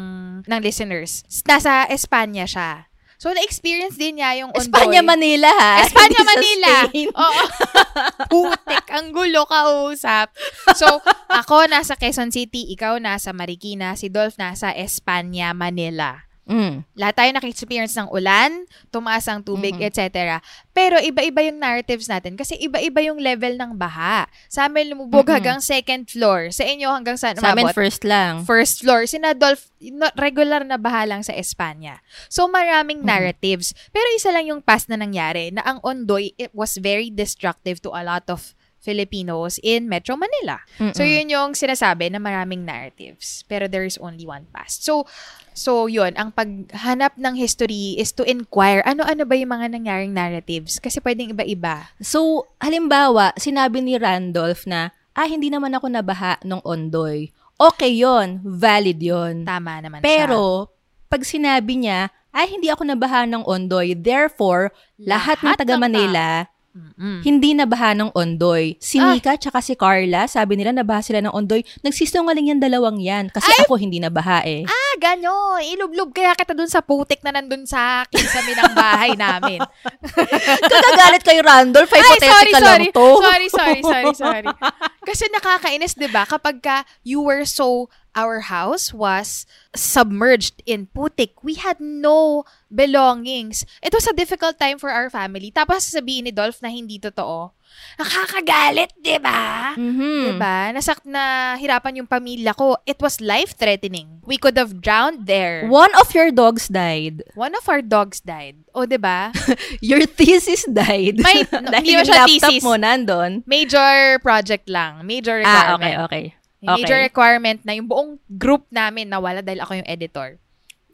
ng listeners. Nasa Espanya siya. So, na-experience din niya yung Ondoy. Espanya, Manila, ha? Espanya, Manila. Oo. Putik, ang gulo kausap. So, ako nasa Quezon City, ikaw nasa Marikina, si Dolph nasa Espanya, Manila. Mm. Lahat tayo naka-experience ng ulan, tumaas ang tubig, etc. Pero iba-iba yung narratives natin kasi iba-iba yung level ng baha. Sa amin lumubog Mm-mm. hanggang second floor. Sa inyo hanggang saan Sa amin, umabot? first lang. first floor. Si Nadolf, no- regular na baha lang sa Espanya. So, maraming narratives. Pero isa lang yung past na nangyari, na ang Ondoy, it was very destructive to a lot of Filipinos in Metro Manila. So, yun yung sinasabi na maraming narratives. Pero there is only one past. So, so yun, ang paghanap ng history is to inquire, ano-ano ba yung mga nangyaring narratives? Kasi pwedeng iba-iba. So, halimbawa, sinabi ni Randolph na, ah, hindi naman ako nabaha nung Ondoy. Okay yon valid yon Tama naman siya. Pero, pag sinabi niya, ay, hindi ako nabaha ng Ondoy, therefore, lahat, ng Lahat taga ng Manila, Mm-mm. hindi nabaha ng Ondoy. Si Ah. Nika tsaka si Carla, sabi nila nabaha sila ng Ondoy. Nagsisinungaling yan dalawang yan. Kasi ako hindi nabaha eh. Ah, ganyo. Ilublob kaya kita dun sa putik na nandun sa kisami ng bahay namin. Kagagalit kay Randolph, Ay, sorry, hypothetical sorry. lang to. Sorry, sorry, sorry, sorry. Kasi nakakainis, di ba? Kapag ka you were so, our house was submerged in putik. We had no belongings. It was a difficult time for our family. Tapos sasabihin ni Dolph na hindi totoo. Nakakagalit, di ba? Mhm. Diba? Nasak na hirapan yung pamilya ko. It was life-threatening. We could have drowned there. One of your dogs died. One of our dogs died. O, di ba? Your thesis died. May- Dahil hindi yung laptop thesis. mo nandun. Major project lang. Major Ah, requirement. okay, okay. Major requirement na yung buong group namin nawala dahil ako yung editor.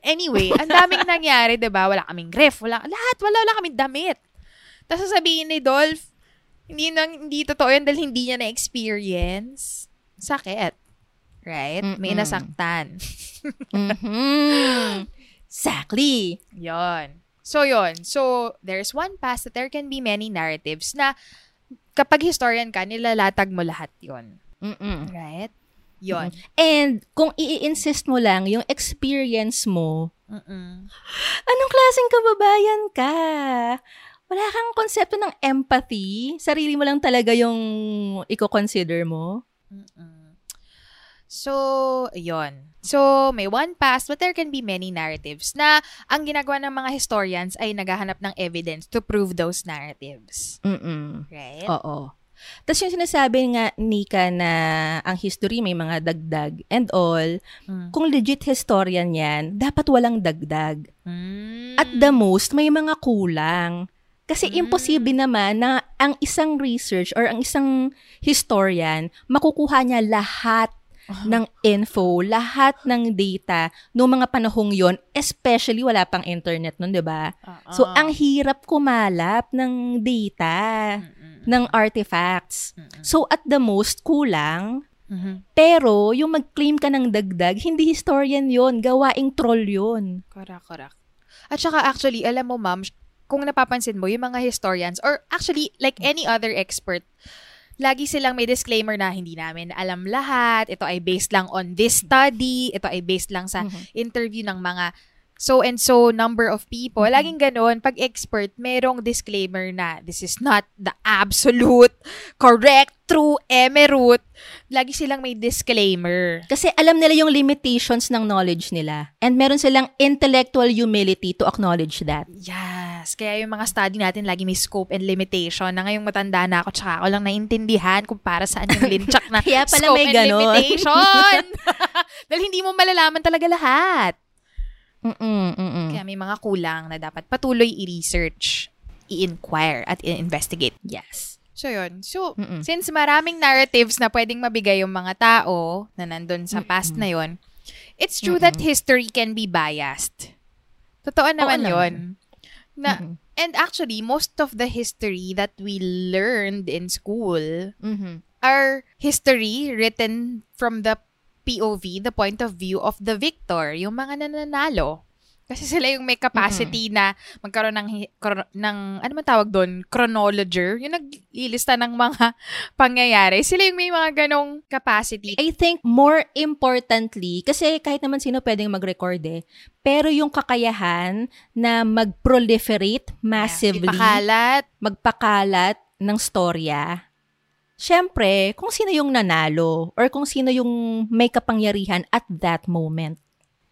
Anyway, ang daming nangyari, 'di ba? Wala kaming ref, wala lahat, wala wala kaming damit. Tapos sasabihin ni Dolph, hindi nang hindi totoo yan dahil hindi niya na experience. Sakit. Right? May Mm-mm. nasaktan. Mhm. Exactly. Yon. So, yon. So, there's one past that there can be many narratives na kapag historian ka, nilalatag mo lahat yon. Mm-mm. Right? Yon. And kung i-insist mo lang yung experience mo, Mm-mm. anong klaseng kababayan ka? Wala kang konsepto ng empathy? Sarili mo lang talaga yung i-consider mo? Mm-mm. So, yon. So, may one past, but there can be many narratives na ang ginagawa ng mga historians ay naghahanap ng evidence to prove those narratives. Mm-mm. Right? Oo. Tapos yung sinasabi nga, Nika, na ang history may mga dagdag and all, Mm. kung legit historian yan, dapat walang dagdag. Mm. At the most, may mga kulang. Kasi Mm. imposible naman na ang isang research or ang isang historian, makukuha niya lahat Ah. ng info, lahat ng data noong mga panahong yon, especially wala pang internet nun, di ba? Oo. So, ang hirap kumalap ng data, Mm-mm. Ng artifacts. So, at the most, kulang. Mhm. Pero, yung mag-claim ka ng dagdag, hindi historian yon gawaing troll yon Correct, correct. At saka actually, alam mo ma'am, kung napapansin mo, yung mga historians, or actually, like any other expert, lagi silang may disclaimer na hindi namin alam lahat, ito ay based lang on this study, ito ay based lang sa interview ng mga so and so number of people. Laging ganun, pag expert, merong disclaimer na this is not the absolute, correct, true, emerute. Lagi silang may disclaimer. Kasi alam nila yung limitations ng knowledge nila. And meron silang intellectual humility to acknowledge that. Yes. Kaya yung mga study natin lagi may scope and limitation na ngayong matanda na ako tsaka ako lang naintindihan kung para saan yung linchak na Kaya pala scope may and ganon. limitation. Dahil hindi mo malalaman talaga lahat. Mm-mm, mm-mm. Kaya may mga kulang na dapat patuloy i-research, i-inquire, at i-investigate. Yes. So, yun. So, Mm-mm. since maraming narratives na pwedeng mabigay yung mga tao na nandun sa past na yon, it's true that history can be biased. Totoo naman naman. yon. Na, Mm-mm. And actually, most of the history that we learned in school Mhm. our history written from the POV, the point of view of the victor, yung mga nananalo. Kasi sila yung may capacity na magkaroon ng, ng ano man tawag doon, chronologer, yung naglilista ng mga pangyayari. Sila yung may mga ganong capacity. I think more importantly, kasi kahit naman sino pwedeng mag-record eh, pero yung kakayahan na mag-proliferate massively, Ipakalat. magpakalat ng storya, syempre, kung sino yung nanalo or kung sino yung may kapangyarihan at that moment.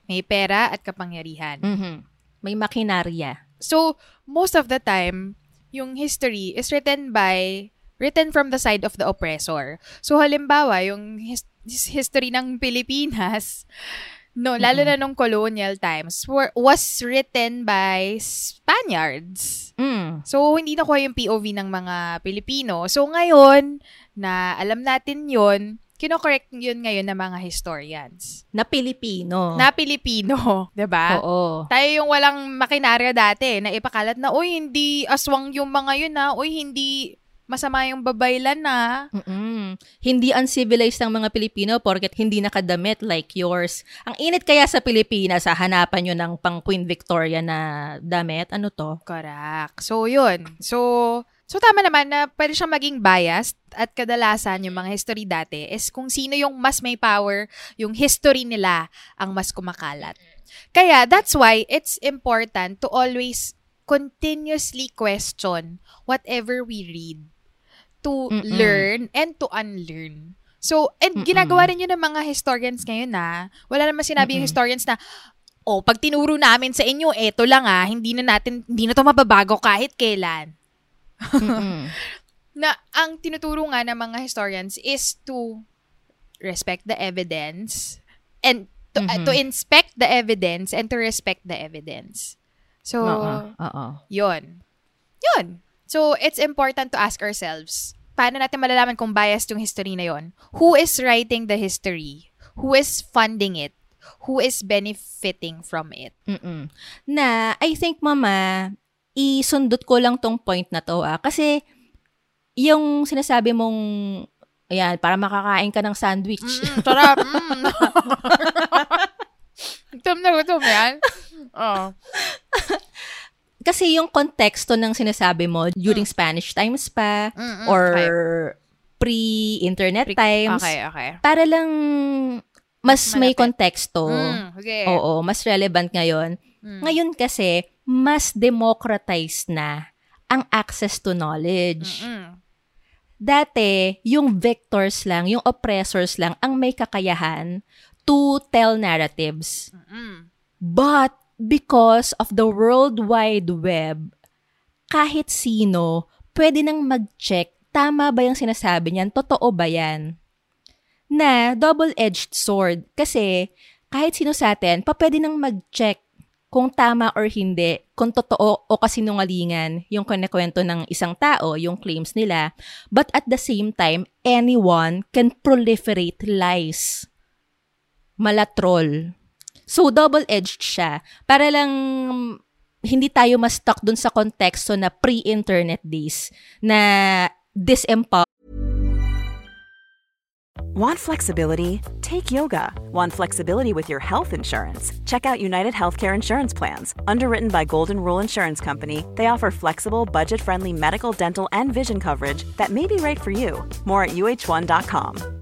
May pera at kapangyarihan. Mhm. May makinarya. So, most of the time, yung history is written by, written from the side of the oppressor. So, halimbawa, yung his- history ng Pilipinas, no, lalo na nung colonial times, were, was written by Spaniards. Mm. So, hindi nakuha yung POV ng mga Pilipino. So, ngayon, na alam natin yon kino-correct yun ngayon ng mga historians. Na Pilipino. Na Pilipino, 'di ba? Oo. Tayo yung walang makinarya dati na ipakalat na, uy, hindi aswang yung mga yun na, uy, hindi masama yung babaylan na. Mm-mm. Hindi uncivilized ang mga Pilipino porket hindi nakadamit like yours. Ang init kaya sa Pilipinas, sa hanapan nyo ng pang Queen Victoria na damit. Ano to? Correct. So, yun. So, so tama naman na pwede siyang maging biased at kadalasan yung mga history dati is kung sino yung mas may power, yung history nila ang mas kumakalat. Kaya, that's why it's important to always continuously question whatever we read to Mm-mm. learn and to unlearn. So, and Mm-mm. ginagawa rin yun ng mga historians ngayon na wala naman sinabi yung Mm-mm. historians na oh, pag tinuro namin sa inyo, eto lang ah, hindi na natin, hindi na to mababago kahit kailan. Na ang tinuturo nga ng mga historians is to respect the evidence and to, uh, Mhm. to inspect the evidence and to respect the evidence. So, Oo. Oo. yun. Yun. So, it's important to ask ourselves, paano natin malalaman kung biased yung history na yon? Who is writing the history? Who is funding it? Who is benefiting from it? Mm-mm. Na, I think, mama, isundot ko lang tong point na to, ah. Kasi, yung sinasabi mong, ayan, para makakain ka ng sandwich. Mm, sarap. Mm. gutom na gutom yan. Oh. Kasi yung konteksto ng sinasabi mo during Spanish times pa, Mm, mm, or okay. pre-internet Pre- times, Okay, okay. para lang mas may Malapit. konteksto. Mm, okay. Oo, mas relevant ngayon. Mm. Ngayon kasi, mas democratized na ang access to knowledge. Mm-mm. Dati, yung victors lang, yung oppressors lang ang may kakayahan to tell narratives. Mm-mm. But because of the World Wide Web, kahit sino, pwede nang mag-check, tama ba yung sinasabi niyan? Totoo ba yan? Na double-edged sword. Kasi kahit sino sa atin, pa pwede nang mag-check kung tama or hindi, kung totoo o kasinungalingan yung kinikwento ng isang tao, yung claims nila. But at the same time, anyone can proliferate lies. Malatrol. So, double-edged siya. Para lang hindi tayo mas stuck dun sa konteksto na pre-internet days na disempower Want flexibility? Take yoga. Want flexibility with your health insurance? Check out United Healthcare Insurance Plans. Underwritten by Golden Rule Insurance Company, they offer flexible, budget friendly medical, dental, and vision coverage that may be right for you. More at uh1.com.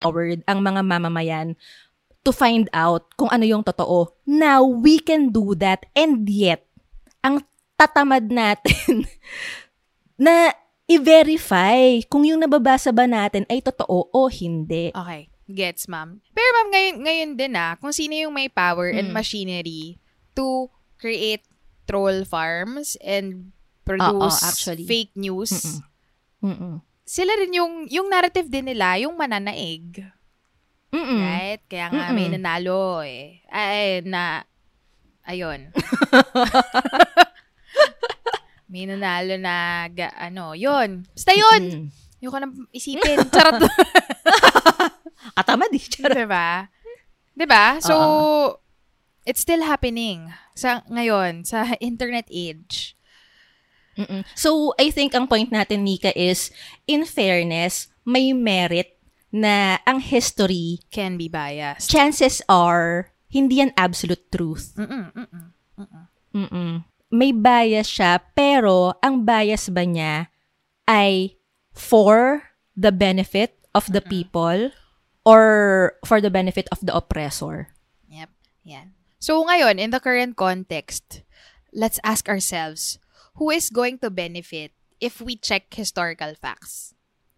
Ang mga mamamayan to find out kung ano yung totoo. Now, we can do that and yet, ang tatamad natin na i-verify kung yung nababasa ba natin ay totoo o hindi. Okay. Gets, ma'am. Pero ma'am, ngayon, ngayon din ah, kung sino yung may power and Mm. machinery to create troll farms and Oo, produce actually. fake news, Mm-mm. Mm-mm. Sila rin yung, yung narrative din nila, yung mananaig. Mm-mm. Right? Kaya nga may Mm-mm. nanalo eh. Ay, na, ayun. may nanalo na, ga, ano, yun. Basta yun. Mm. Yung ko nang isipin. Charot. Katamad eh. Charot. diba? Diba? So, Oo. it's still happening sa ngayon, sa internet age. Mm-mm. So, I think ang point natin, Nika, is, in fairness, may merit na ang history, Can be biased. chances are, hindi yan absolute truth. Mm-mm, mm-mm. Mm-mm. May bias siya, pero ang bias ba niya ay for the benefit of the people or for the benefit of the oppressor? Yep. Yan. So ngayon, in the current context, let's ask ourselves, who is going to benefit if we check historical facts?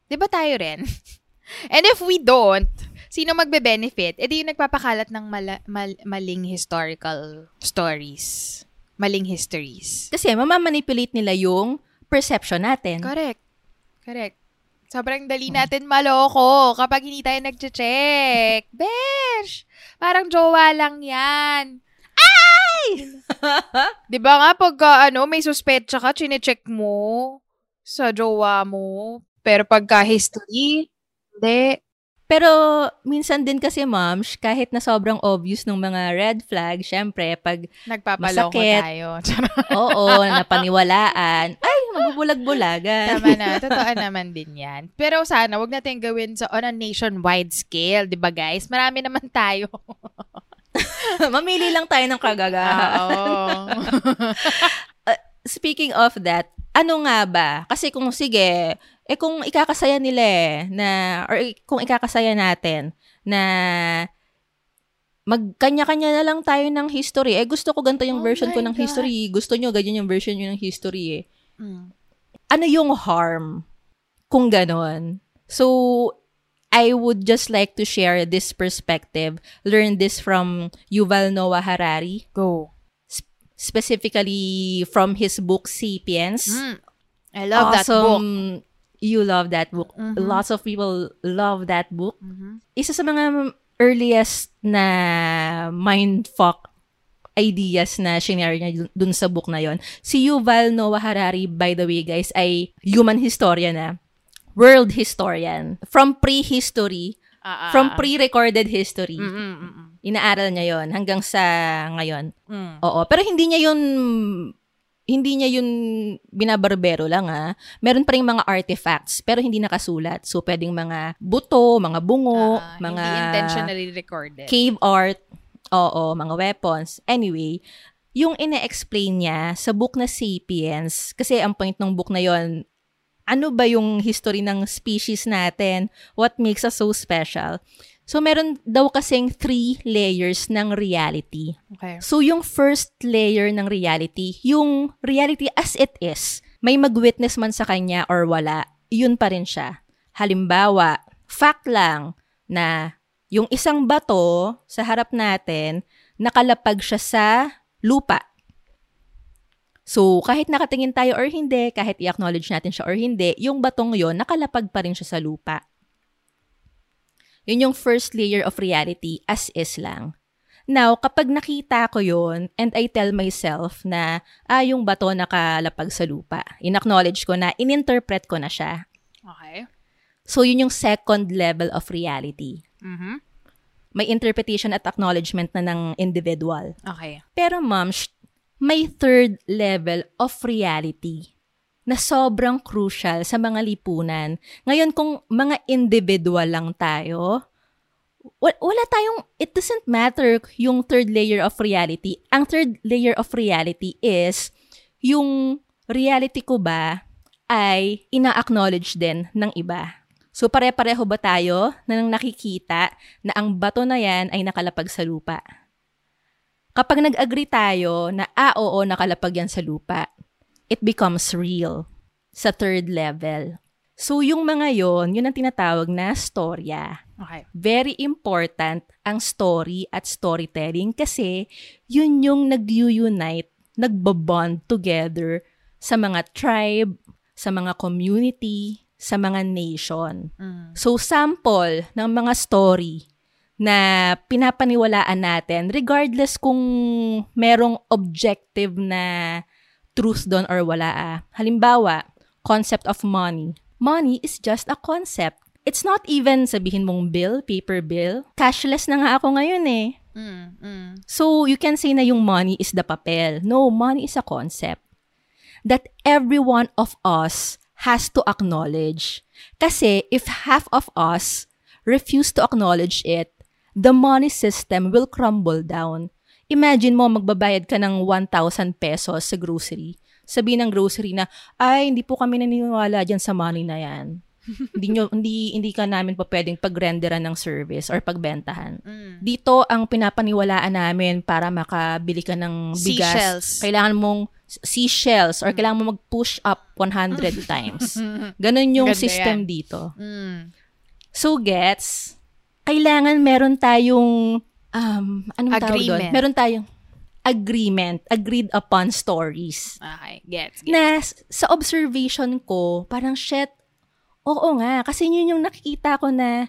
Di ba tayo rin? And if we don't, sino magbe-benefit? E di yung nagpapakalat ng mala- mal- maling historical stories. Maling histories. Kasi mamamanipulate nila yung perception natin. Correct. Correct. Sobrang dali natin maloko kapag hindi tayo nagche-check. Besh! Parang jowa lang yan. Di ba nga pagka ano, may suspetsa ka, chinecheck mo sa jowa mo. Pero pagka history, hindi. Pero minsan din kasi, ma'am, kahit na sobrang obvious ng mga red flag, syempre, pag, Nagpapaloko Masakit. tayo. oo, napaniwalaan, ay, mabubulag-bulagan. Tama na. Totoo naman din yan. Pero sana, wag natin gawin sa on a nationwide scale, di ba guys? Marami naman tayo. Mamili lang tayo ng kagagahan. Oo. Speaking of that, ano nga ba? Kasi kung sige, eh kung ikakasaya nila eh, na, or i- kung ikakasaya natin, na magkanya-kanya na lang tayo ng history. Eh gusto ko ganito yung Oh version ko ng God. history. Gusto nyo, ganyan yung version nyo ng history eh. Mm. ano yung harm kung ganon? So, I would just like to share this perspective. Learn this from Yuval Noah Harari, Go. specifically from his book Sapiens. Mm. I love that book. Awesome. You love that book. Mhm. Lots of people love that book. Mhm. Isa sa mga earliest na mindfuck ideas na shinare niya dun sa book na yon. Si Yuval Noah Harari, by the way, guys, ay human historian na. World historian. From prehistory, Ah, ah, from ah. pre-recorded history. Mm, mm, mm, mm. Inaaral niya yon hanggang sa ngayon. Mm. Oo, pero hindi niya yun hindi niya yun binabarbero lang ah. Meron pa rin mga artifacts pero hindi nakasulat. So pwedeng mga buto, mga bungo, Ah, mga Hindi intentionally recorded. cave art, oo, mga weapons. Anyway, yung ine-explain niya sa book na Sapiens, kasi ang point ng book na yon ano ba yung history ng species natin? What makes us so special? So, meron daw kasing three layers ng reality. Okay. So, yung first layer ng reality, yung reality as it is, may mag-witness man sa kanya or wala, yun pa rin siya. Halimbawa, fact lang na yung isang bato sa harap natin, nakalapag siya sa lupa. So, kahit nakatingin tayo or hindi, kahit i-acknowledge natin siya or hindi, yung batong yon nakalapag pa rin siya sa lupa. Yun yung first layer of reality as is lang. Now, kapag nakita ko yon and I tell myself na, ah, yung bato nakalapag sa lupa, in-acknowledge ko na, in-interpret ko na siya. Okay. So, yun yung second level of reality. Mhm. May interpretation at acknowledgement na ng individual. Okay. Pero ma'am, sh- may third level of reality na sobrang crucial sa mga lipunan. Ngayon, kung mga individual lang tayo, wa- wala tayong, it doesn't matter yung third layer of reality. Ang third layer of reality is yung reality ko ba ay ina-acknowledge din ng iba. So pare-pareho ba tayo na nang nakikita na ang bato na yan ay nakalapag sa lupa? Kapag nag-agree tayo na ah, oo, nakalapag yan sa lupa, it becomes real sa third level. So yung mga yon, yun ang tinatawag na storya. Okay. Very important ang story at storytelling kasi yun yung nag-unite, nagbabond together sa mga tribe, sa mga community, sa mga nation. So, sample ng mga story na pinapaniwalaan natin regardless kung merong objective na truth doon or wala. ah. Halimbawa, concept of money. Money is just a concept. It's not even sabihin mong bill, paper bill. Cashless na nga ako ngayon eh. Mm, mm. So, you can say na yung money is the papel. No, money is a concept that every one of us has to acknowledge. Kasi if half of us refuse to acknowledge it, the money system will crumble down. Imagine mo, magbabayad ka ng 1,000 pesos sa grocery. Sabi ng grocery na, ay, hindi po kami naniniwala dyan sa money na yan. hindi, nyo, hindi, hindi ka namin pa pwedeng pagrenderan ng service or pagbentahan. Dito, ang pinapaniwalaan namin para makabili ka ng bigas, Seashells. kailangan mong seashells or kailangan mo mag-push up 100 times. Ganon yung Ganda system yan. dito. Mm. So, gets, kailangan meron tayong, um, anong tawag doon? Agreement. Meron tayong agreement, agreed upon stories. Okay, gets, gets. Na sa observation ko, parang shit, oo nga, kasi yun yung nakikita ko na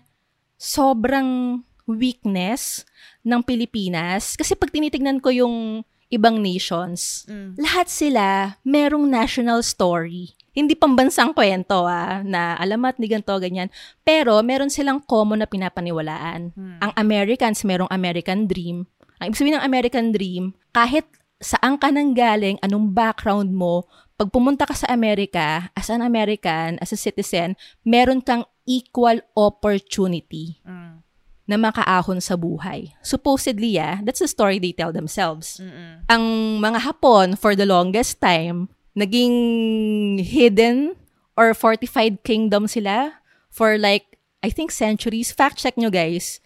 sobrang weakness ng Pilipinas. Kasi pag tinitignan ko yung ibang nations, Mm. lahat sila merong national story. Hindi pambansang kwento ah, na alamat ni ganito, ganyan. Pero meron silang common na pinapaniwalaan. Ang Americans, merong American dream. Ang ibig sabihin ng American dream, kahit saan ka nang galing, anong background mo, pag pumunta ka sa Amerika, as an American, as a citizen, meron kang equal opportunity Mm. na makaahon sa buhay. Supposedly, yeah, that's the story they tell themselves. Ang mga Hapon, for the longest time, naging hidden or fortified kingdom sila for like, I think centuries. Fact check nyo guys.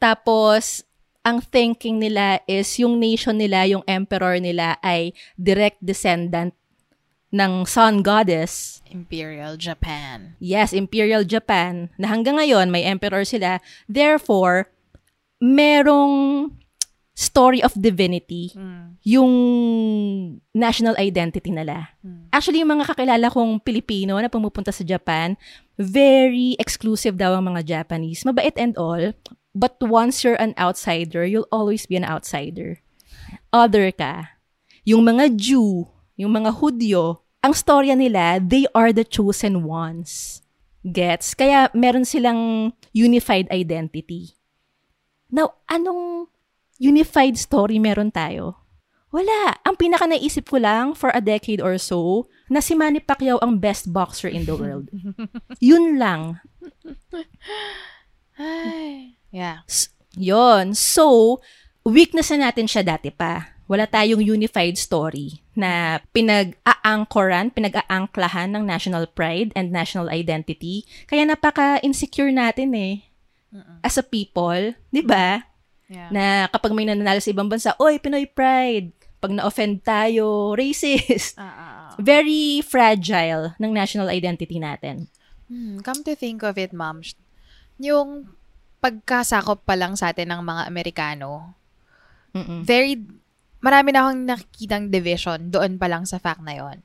Tapos, ang thinking nila is yung nation nila, yung emperor nila ay direct descendant ng sun goddess Imperial Japan. Yes, Imperial Japan, na hanggang ngayon may emperor sila. Therefore, merong story of divinity yung national identity nila. Actually, yung mga kakilala kong Pilipino na pumupunta sa Japan, very exclusive daw ang mga Japanese. Mabait and all, but once you're an outsider, you'll always be an outsider. Other ka. Yung mga Jew, yung mga Hudyo, ang storya nila, they are the chosen ones. Gets? Kaya meron silang unified identity. Now, anong unified story meron tayo? Wala. Ang pinaka naisip ko lang for a decade or so, na si Manny Pacquiao ang best boxer in the world. Yun lang. Ay. Yeah. S- Yon. So, weakness na natin siya dati pa. Wala tayong unified story na pinag-aangkoran, pinag-aangklahan ng national pride and national identity. Kaya napaka-insecure natin eh. As a people, di ba? Yeah. Na kapag may nananalo sa ibang bansa, oy, Pinoy pride. Pag na-offend tayo, racist. Ah. Very fragile ng national identity natin. Hmm, come to think of it, ma'am, yung pagkasakop pa lang sa atin ng mga Amerikano, Mm-mm. very, marami na akong nakikitang division doon pa lang sa fact na yon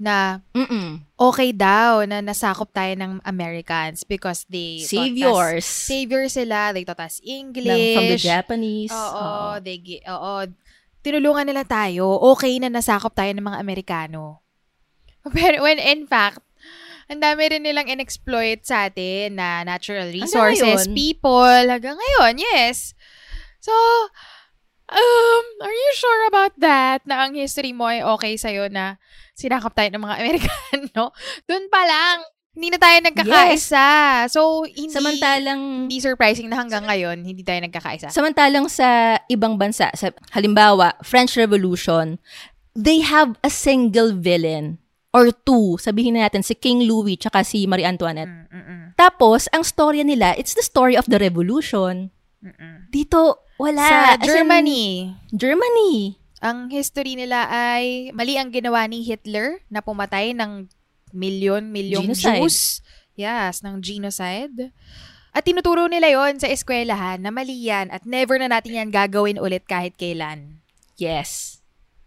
na Mm-mm. okay daw na nasakop tayo ng Americans because they taught us- Saviors. savior sila, they taught us English. Ng- from the Japanese. Oo, Oo. they oo. Tinulungan nila tayo. Okay na nasakop tayo ng mga Amerikano. Pero when in fact, ang dami rin nilang in-exploit sa atin na natural resources, people, hanggang ngayon, yes. So, um, are you sure about that? Na ang history mo ay okay sa'yo na sinakop tayo ng mga Amerikano? Doon pa lang, hindi na tayo nagkakaisa. So, hindi, Samantalang hindi surprising na hanggang ngayon, hindi tayo nagkakaisa. Samantalang sa ibang bansa, sa halimbawa, French Revolution, they have a single villain or two. Sabihin na natin si King Louis tsaka si Marie Antoinette. Mm, mm, mm. Tapos, ang storya nila, it's the story of the revolution. Dito, wala. Sa As in, Germany, Germany. ang history nila ay mali ang ginawa ni Hitler na pumatay ng milyon-milyong. Jews. Yes, ng genocide. At tinuturo nila yon sa eskwelahan na mali yan at never na natin yan gagawin ulit kahit kailan. Yes.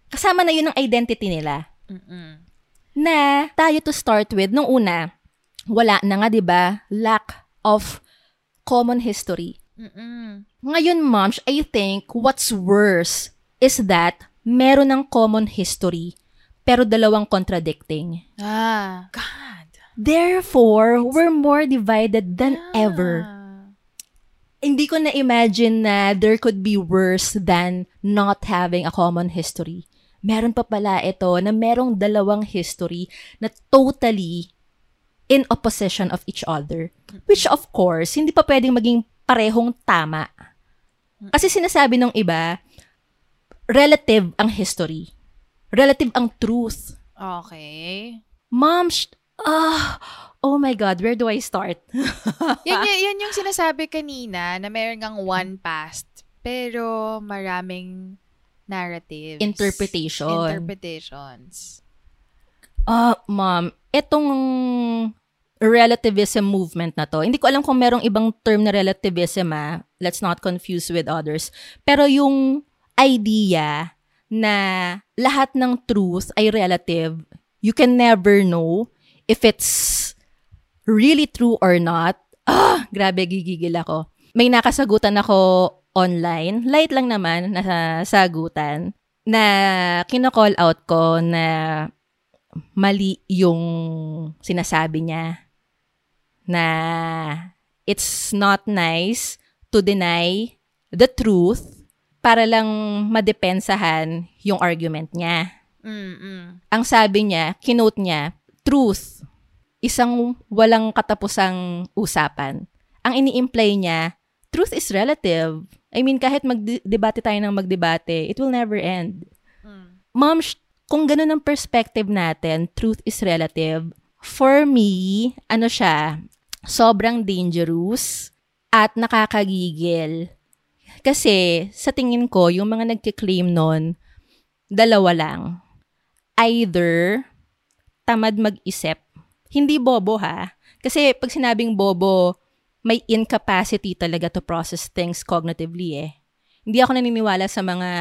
Kasama na yun ang identity nila. Mm-mm. na tayo to start with, nung una, wala na nga, 'di ba? Lack of common history. Mm-mm. Ngayon, moms, I think what's worse is that meron ng common history pero dalawang contradicting. Ah. God. Therefore, we're more divided than ever. Ah. Hindi ko na-imagine na there could be worse than not having a common history. Meron pa pala ito na merong dalawang history na totally in opposition of each other. Which of course, hindi pa pwedeng maging parehong tama. Kasi sinasabi ng iba, relative ang history. Relative ang truth. Okay. Mom, sh- ah, oh my God, where do I start? yan, yan, yan yung sinasabi kanina na meron kang one past pero maraming narratives. Interpretation. Interpretations. Ah, ma'am, etong relativism movement na to, hindi ko alam kung merong ibang term na relativism ah. Let's not confuse with others. Pero yung idea na lahat ng truth ay relative, you can never know if it's really true or not. Ah, grabe, gigigil ako. May nakasagutan ako online, light lang naman na sagutan, na kinocall out ko na mali yung sinasabi niya na it's not nice to deny the truth para lang madepensahan yung argument niya. Mm-mm. Ang sabi niya, kinote niya, truth, isang walang katapusang usapan. Ang ini-imply niya, truth is relative. I mean, kahit magdebate tayo ng magdebate, it will never end. Mom, sh- kung ganun ang perspective natin, truth is relative, for me, ano siya, sobrang dangerous at nakakagigil. Kasi, sa tingin ko, yung mga nagkiklaim nun, dalawa lang. Either, tamad mag-isip. Hindi bobo ha. Kasi pag sinabing bobo, may incapacity talaga to process things cognitively eh. Hindi ako naniniwala sa mga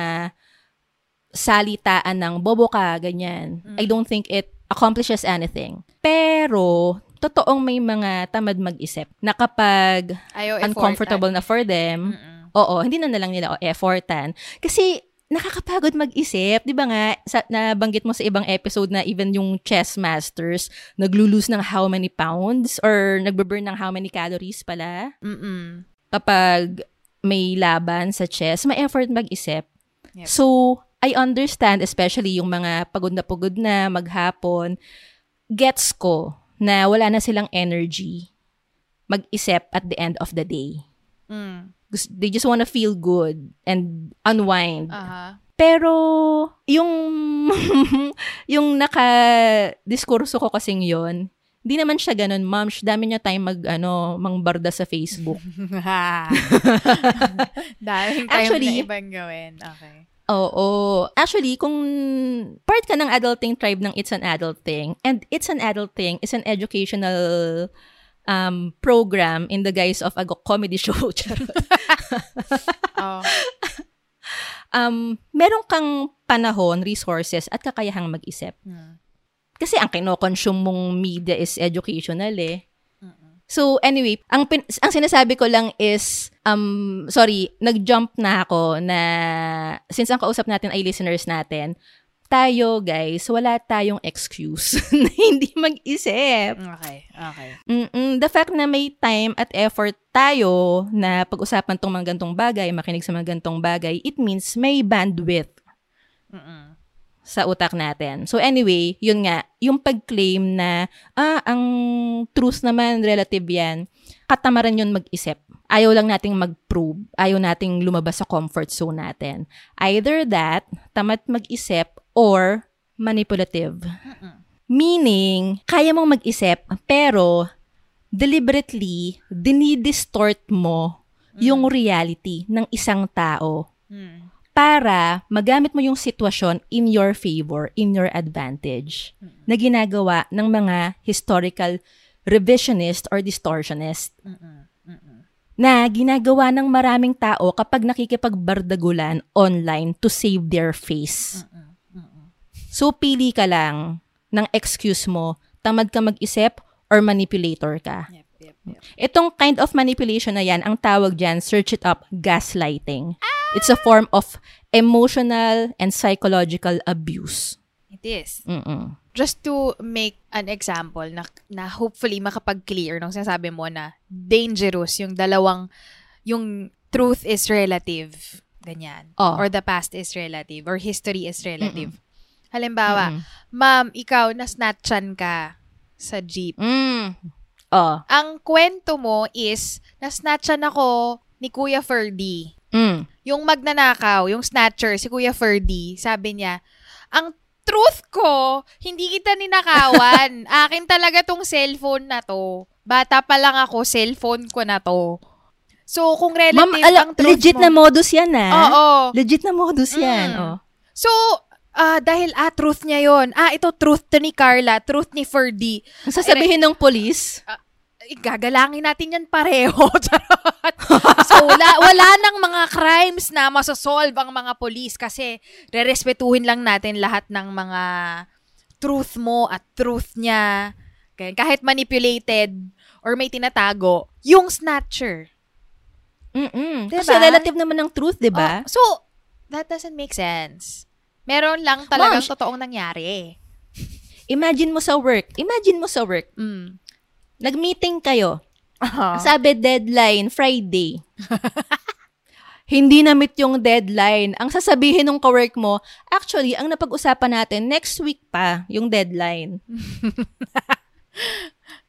salitaan ng bobo ka, ganyan. I don't think it accomplishes anything. Pero, totoong may mga tamad mag-isip na kapag Ayaw uncomfortable na for them, oo, hindi na nalang nila o effortan. Kasi, nakakapagod mag-isip. Di ba nga, sa, nabanggit mo sa ibang episode na even yung chess masters, naglulose ng how many pounds or nagbe-burn ng how many calories pala. Mm-mm. Kapag may laban sa chess, may effort mag-isip. Yep. So, I understand, especially yung mga pagod na pagod na, maghapon, gets ko na wala na silang energy mag-isip at the end of the day. Mm. They just wanna feel good and unwind. Aha. Pero, yung, yung naka-diskurso ko kasing yon hindi naman siya ganun, ma'am. sh- Dami niya time mag, ano, mangbarda sa Facebook. Daming time Actually- na ibang gawin. Okay. Oo. Actually, kung part ka ng adulting tribe ng It's an Adult Thing, and It's an Adult Thing is an educational um, program in the guise of a comedy show. Oh. um, meron kang panahon, resources, at kakayahang mag-isip. Hmm. Kasi ang kinoconsume mong media is educational eh. So anyway, ang pin- ang sinasabi ko lang is um sorry, nag-jump na ako na since ang kausap natin ay listeners natin, tayo guys, wala tayong excuse na hindi mag-isip. Okay. Okay. Mm-mm, the fact na may time at effort tayo na pag-usapan tong mga gantong bagay, makinig sa mga gantong bagay, it means may bandwidth Mm-mm. Sa utak natin. So anyway, yun nga, yung pag-claim na, ah, ang truth naman, relative yan, katamaran yun mag-isip. Ayaw lang nating mag-prove. Ayaw nating lumabas sa comfort zone natin. Either that, tamad mag-isip, or manipulative. Meaning, kaya mong mag-isip, pero deliberately, dinidistort mo yung reality ng isang tao Hmm. Para magamit mo yung sitwasyon in your favor, in your advantage, na ginagawa ng mga historical revisionist or distortionist. Na ginagawa ng maraming tao kapag nakikipagbardagulan online to save their face. So, pili ka lang ng excuse mo, tamad ka mag-isip or manipulator ka. Yep. Itong kind of manipulation na yan, ang tawag dyan, search it up, gaslighting. It's a form of emotional and psychological abuse. It is. Mm-mm. Just to make an example na, na hopefully makapag-clear nung sinasabi mo na dangerous yung dalawang, yung truth is relative, ganyan. Oh. Or the past is relative, or history is relative. Halimbawa, ma'am, ikaw, na-snatchan ka sa jeep. Mm. Oh. Ang kwento mo is, na-snatchan ako ni Kuya Ferdy. Mm. Yung magnanakaw, yung snatcher, si Kuya Ferdy, sabi niya, ang truth ko, hindi kita ninakawan. Akin talaga tong cellphone na to. Bata pa lang ako, cellphone ko na to. So, kung relative Ma'am, ala, ang truth legit mo, na modus yan, ah. Oo. Legit na modus yan. Mm. Oh. So, ah dahil, ah, truth niya yon Ah, ito, truth to ni Carla, truth ni Ferdy. Ang sasabihin ng police, Eh, gagalangin natin yan pareho. So, wala, wala nang mga crimes na masosolve ang mga polis kasi rerespetuhin lang natin lahat ng mga truth mo at truth niya. Kaya kahit manipulated or may tinatago, yung snatcher. mm Diba? Kasi relative naman ng truth, di ba? Oh, so, that doesn't make sense. Meron lang talagang Ma'am, totoong nangyari. Imagine mo sa work. Imagine mo sa work. Mm. Nag-meeting kayo. Uh-huh. Sabi deadline, Friday. Hindi na-meet yung deadline. Ang sasabihin ng kawork mo, actually, ang napag-usapan natin, next week pa yung deadline.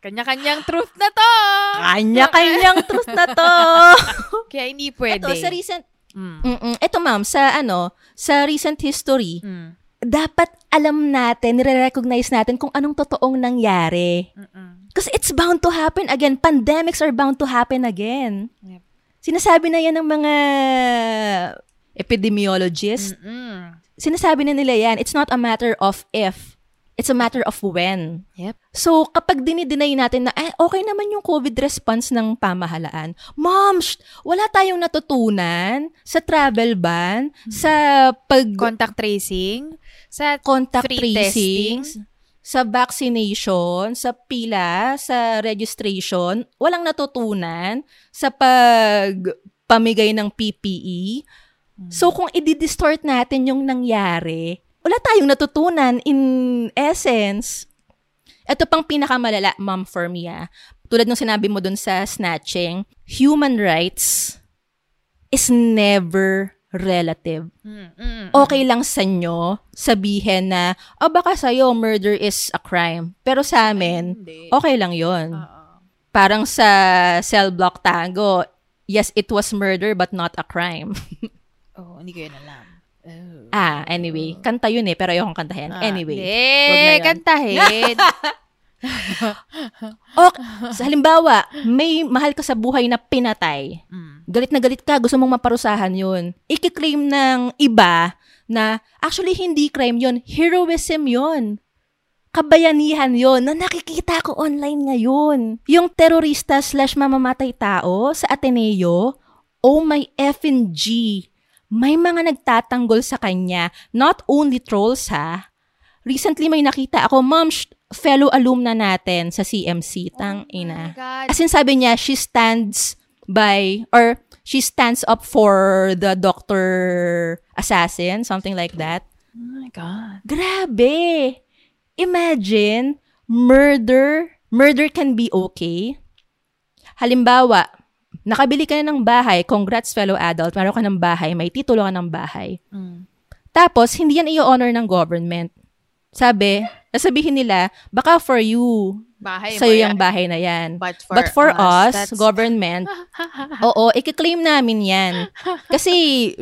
Kanya-kanyang truth na to! Kanya-kanyang truth na to. Kaya hindi pwede. Ito, sa recent, Mm. ito ma'am, sa ano, sa recent history, Mm. dapat alam natin, nire-recognize natin kung anong totoong nangyari. Kasi it's bound to happen again. Pandemics are bound to happen again. Yep. Sinasabi na yan ng mga epidemiologists. Mm-mm. Sinasabi na nila yan, it's not a matter of if. It's a matter of when. Yep. So, kapag dinideny natin na, eh, okay naman yung COVID response ng pamahalaan. Mom, shh, wala tayong natutunan sa travel ban, sa pag Contact tracing, sa contact free tracing, testing. sa vaccination, sa pila, sa registration, walang natutunan sa pag pamigay ng PPE. So kung i-distort natin yung nangyari, wala tayong natutunan in essence. Ito pang pinakamalala, ma'am, for me, ah. Tulad ng sinabi mo dun sa snatching, human rights is never relative okay lang sa inyo sabihin na, oh baka sa'yo murder is a crime. Pero sa amin, okay lang yon. Parang sa cell block tango, yes, it was murder but not a crime. Oh, hindi ko yun alam. Oh. ah, anyway, kanta yun eh, pero ayokong kantahin. Ah, anyway. Yun. kantahin. Sa halimbawa, may mahal ka sa buhay na pinatay. Mm. Galit na galit ka, gusto mong maparusahan yun. Ikiklaim ng iba na actually hindi crime yun, heroism yun. Kabayanihan yon na nakikita ko online ngayon. Yung terorista slash mamamatay tao sa Ateneo, oh my effing G. May mga nagtatanggol sa kanya. Not only trolls ha. Recently may nakita ako, ma'am, sh- fellow alumna natin sa CMC. Tang ina. Oh. As in sabi niya, she stands by, or she stands up for the doctor assassin, something like that. Oh my God. Grabe! Imagine, murder, murder can be okay. Halimbawa, nakabili ka na ng bahay, congrats fellow adult, meron ka ng bahay, may titulo ka ng bahay. Mm. Tapos, hindi yan i-honor ng government. Sabi, sasabihin nila, baka for you, Bahay sa'yo yung bahay na yan. But for, But for us, that's- government, oo, ikiklaim namin yan. Kasi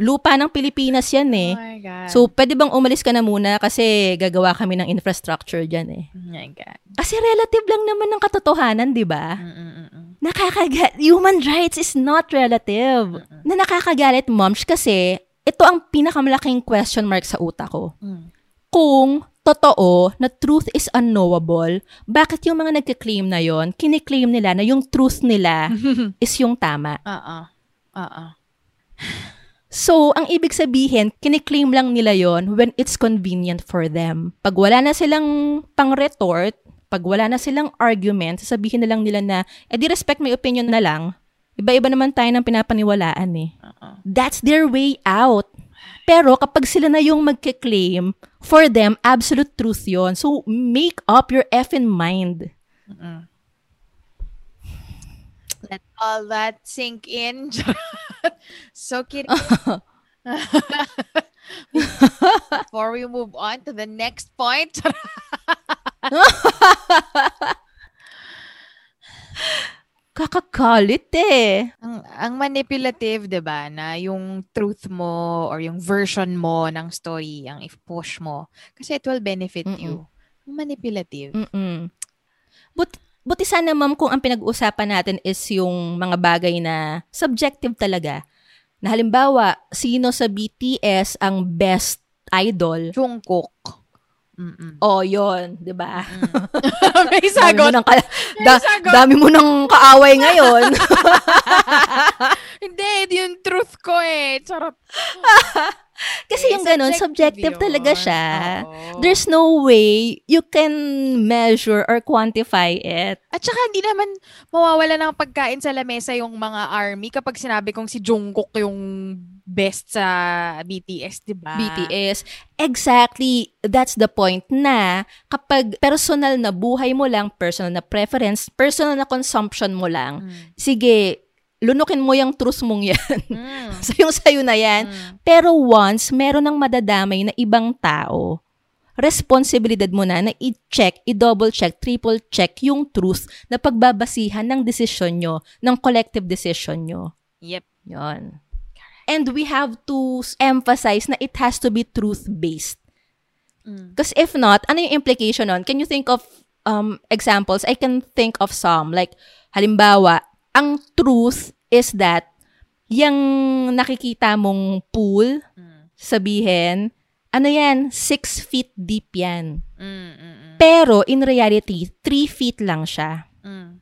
lupa ng Pilipinas yan eh. Oh my God. So, pwede bang umalis ka na muna kasi gagawa kami ng infrastructure dyan eh. oh my God. Kasi relative lang naman ng katotohanan, di ba? Mm-mm-mm. Nakakaga- human rights is not relative. Na nakakagalit, moms, kasi ito ang pinakamalaking question mark sa utak ko. Mm. Kung totoo na truth is unknowable, bakit yung mga nagka-claim na yon, kiniklaim nila na yung truth nila is yung tama? Oo. Oo. So, ang ibig sabihin, kiniklaim lang nila yon when it's convenient for them. Pag wala na silang pang-retort, Pag wala na silang argument, sasabihin na lang nila na, eh di respect my opinion na lang. Iba-iba naman tayo ng pinapaniwalaan eh. That's their way out. Pero kapag sila na yung magke-claim, for them, absolute truth yon So, make up your effing mind. Let all that sink in. Soak it in. Before we move on to the next point. Kakakalit eh. ang, ang manipulative, 'di ba, na yung truth mo or yung version mo ng story ang i-push mo kasi it will benefit Mm-mm. you. Manipulative. Mm-mm. But, buti sana ma'am kung ang pinag-uusapan natin is yung mga bagay na subjective talaga. Na halimbawa, sino sa BTS ang best idol? Jungkook. Mm-mm. Oh, yon, 'di ba? May Dami mo sagot. nang ka- da- sagot. dami mo nang kaaway ngayon. Hindi, yung truth ko eh. Charot. Kasi Eh, yung ganun, subjective yun. talaga siya. Oo. There's no way you can measure or quantify it. At saka hindi naman mawawala ng pagkain sa lamesa yung mga army kapag sinabi kong si Jungkook yung best sa BTS, di ba? BTS. Exactly, that's the point na kapag personal na buhay mo lang, personal na preference, personal na consumption mo lang, sige, lunukin mo yung truth mong yan. Mm. so yung sayo na yan. Pero once, meron ng madadamay na ibang tao, responsibilidad mo na na i-check, i-double check, triple check yung truth na pagbabasihan ng desisyon nyo, ng collective decision nyo. Yep. Yon. And we have to emphasize na it has to be truth-based. Because if not, ano yung implication nun? Can you think of um, examples? I can think of some. Like, halimbawa, ang truth is that yung nakikita mong pool, sabihin, ano yan, six feet deep yan. Mm, mm, mm, Pero, in reality, three feet lang siya. mm.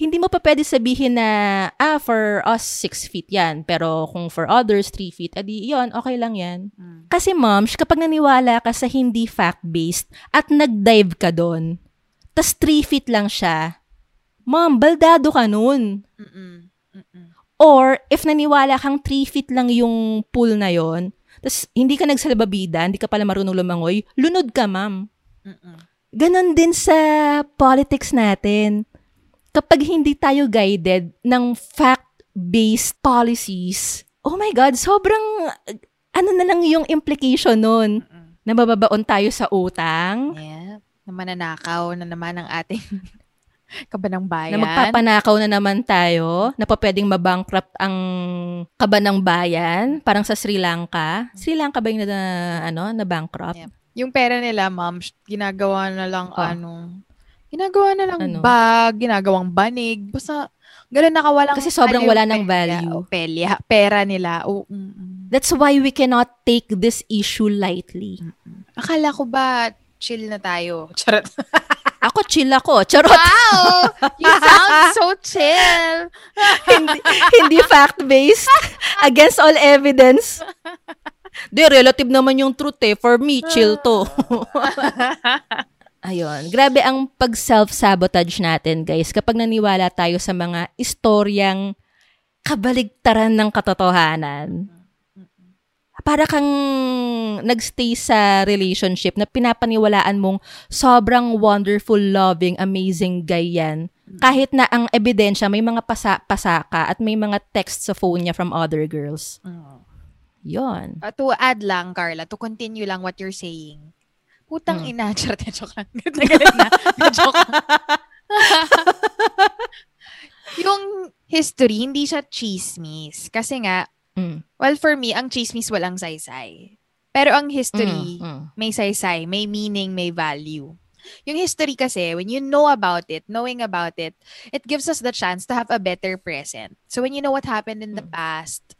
Hindi mo pa pwede sabihin na, ah, for us, 6 feet yan. Pero kung for others, 3 feet, adi, yon okay lang yan. Kasi moms, kapag naniwala ka sa hindi fact-based at nag-dive ka doon, tas 3 feet lang siya, mom, baldado ka nun. Mm-mm. Mm-mm. Or, if naniwala kang 3 feet lang yung pool na yon, tas hindi ka nagsalbabida, hindi ka pala marunong lumangoy, lunod ka, ma'am. Mm-mm. Ganon din sa politics natin. Kapag hindi tayo guided ng fact-based policies, oh my God, sobrang, ano na lang yung implication nun? Nabababaon tayo sa utang, Yeah. Na mananakaw na naman ang ating kabanang bayan. na magpapanakaw na naman tayo, na pa pwedeng mabankrupt ang kabanang bayan, parang sa Sri Lanka. Sri Lanka ba yung na, ano, na bankrupt? Yeah. Yung pera nila, ma'am, ginagawa na lang Oh. ano, ginagawa na lang Ano? bag, ginagawang banig, basta ganun nakawalang Kasi sobrang wala ng value. O, pelya, pera nila. O, mm, mm. That's why we cannot take this issue lightly. Akala ko ba chill na tayo? Charot. Ako, chill ako. Charot. wow! You sound so chill. hindi, hindi fact-based. Against all evidence. Di, relative naman yung truth eh. For me, chill to. Ayun. Grabe ang pag-self-sabotage natin, guys, kapag naniwala tayo sa mga istoryang kabaligtaran ng katotohanan. Para kang nagstay sa relationship na pinapaniwalaan mong sobrang wonderful, loving, amazing guy yan. Kahit na ang ebidensya, may mga pasa-pasa ka at may mga text sa phone niya from other girls. Yon. Uh, to add lang, Carla, to continue lang what you're saying. Putang Hmm. ina, charot, joke lang. Galit na. joke lang. yung history, hindi siya chismis. Kasi nga, Mm. well, for me, ang chismis walang saysay. Pero ang history, Mm, mm. may saysay, may meaning, may value. Yung history kasi, when you know about it, knowing about it, it gives us the chance to have a better present. So when you know what happened in the past,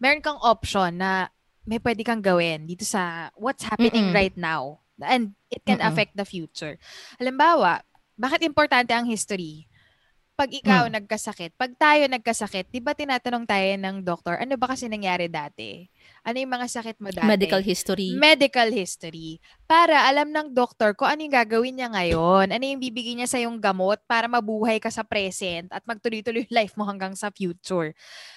meron kang option na may pwede kang gawin dito sa what's happening Mm-mm. right now. And it can Mm-mm. affect the future. Halimbawa, bakit importante ang history? pag ikaw Mm. nagkasakit, pag tayo nagkasakit, di ba tinatanong tayo ng doktor, ano ba kasi nangyari dati? Ano yung mga sakit mo dati? Medical history. medical history para alam ng doktor kung ano yung gagawin niya ngayon, ano yung bibigyan niya sa yung gamot para mabuhay ka sa present at magtuloy-tuloy life mo hanggang sa future.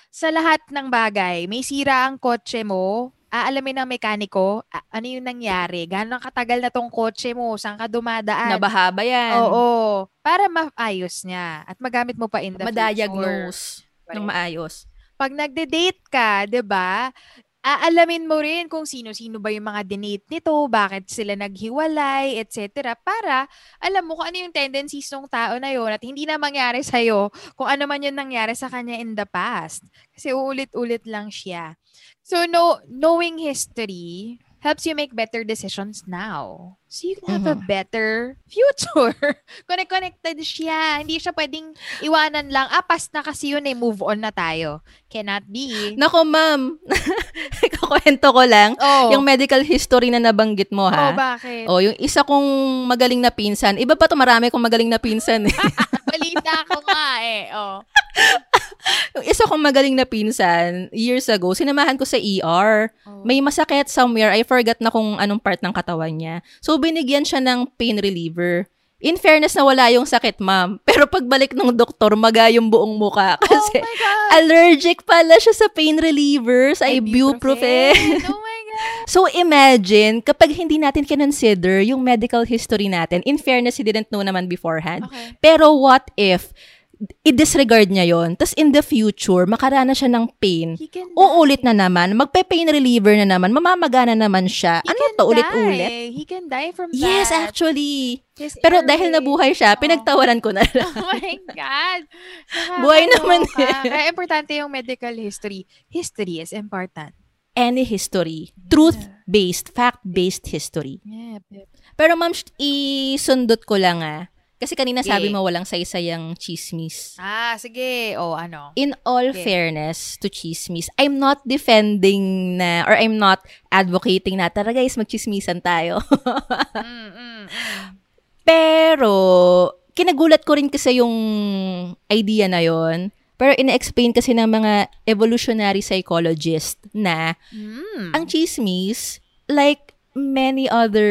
Sa lahat ng bagay, may sira ang kotse mo, aalamin ng mekaniko, ano yung nangyari, gano'ng katagal na tong kotse mo, saan ka dumadaan. Nabaha ba yan? Oo, para maayos niya at magamit mo pa in the future. Madiagnose ng maayos. Pag nagde-date ka, 'di ba? Aalamin mo rin kung sino-sino ba yung mga dinate nito, bakit sila naghiwalay, etc. Para alam mo kung ano yung tendencies ng tao na yon at hindi na mangyari sa'yo kung ano man yung nangyari sa kanya in the past. Kasi uulit-ulit lang siya. So, no, knowing history helps you make better decisions now. So, you can have a better future. Connect-connected siya. Hindi siya pwedeng iwanan lang. Ah, past na kasi yun eh. Move on na tayo. Cannot be. Nako, ma'am. Kakwento ko lang. oh. Yung medical history na nabanggit mo, oh, ha? bakit? Oh, yung isa kong magaling na pinsan. Iba pa to, marami kong magaling na pinsan. Eh. Balita ko nga eh. Oh. Yung isa kong magaling na pinsan, years ago, sinamahan ko sa ER. Oh. May masakit somewhere. I forgot na kung anong part ng katawan niya. So, binigyan siya ng pain reliever. In fairness na wala yung sakit, ma'am. Pero pagbalik ng doktor, maga yung buong muka. Kasi oh my God. allergic pala siya sa pain relievers, ibuprofen. Oh my God. So imagine, kapag hindi natin kinonsider yung medical history natin, in fairness, he didn't know naman beforehand. Okay. Pero what if, i-disregard niya yon Tapos in the future, makarana siya ng pain. Uulit na naman, magpe-pain reliever na naman, mamamagana naman siya. He ano to, ulit-ulit? He can die from Yes, that. actually. His Pero dahil airway. nabuhay siya, Oh. pinagtawaran ko na lang. Oh my God. Buhay naman Nakakaloka. eh. Kaya importante yung medical history. History is important. Any history. Truth-based, fact-based history. Yep. Pero ma'am, isundot ko lang ah. Kasi kanina sabi mo walang saysayang chismis. Ah, sige. O, ano? In all Okay. fairness to chismis, I'm not defending na, or I'm not advocating na, tara guys, magchismisan tayo. Mm, mm, mm. Pero, kinagulat ko rin kasi yung idea na yon Pero ina-explain kasi ng mga evolutionary psychologist na Mm. ang chismis, like many other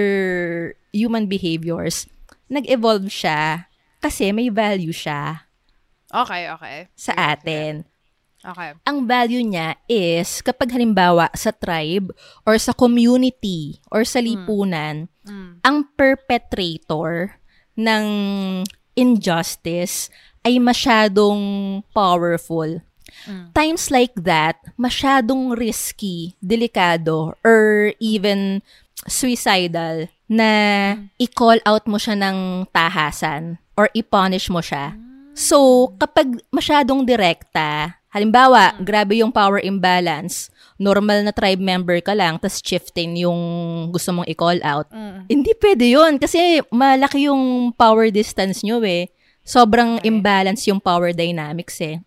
human behaviors, nag-evolve siya kasi may value siya Okay, okay. sa atin. Okay. Ang value niya is kapag halimbawa sa tribe or sa community or sa lipunan, Mm. ang perpetrator ng injustice ay masyadong powerful. Mm. Times like that, masyadong risky, delikado, or even suicidal na i-call out mo siya ng tahasan or i-punish mo siya. So, kapag masyadong direkta, halimbawa, grabe yung power imbalance, normal na tribe member ka lang, tas chieftain yung gusto mong i-call out, Mm. hindi pwede yun kasi malaki yung power distance nyo eh. Sobrang imbalance yung power dynamics eh.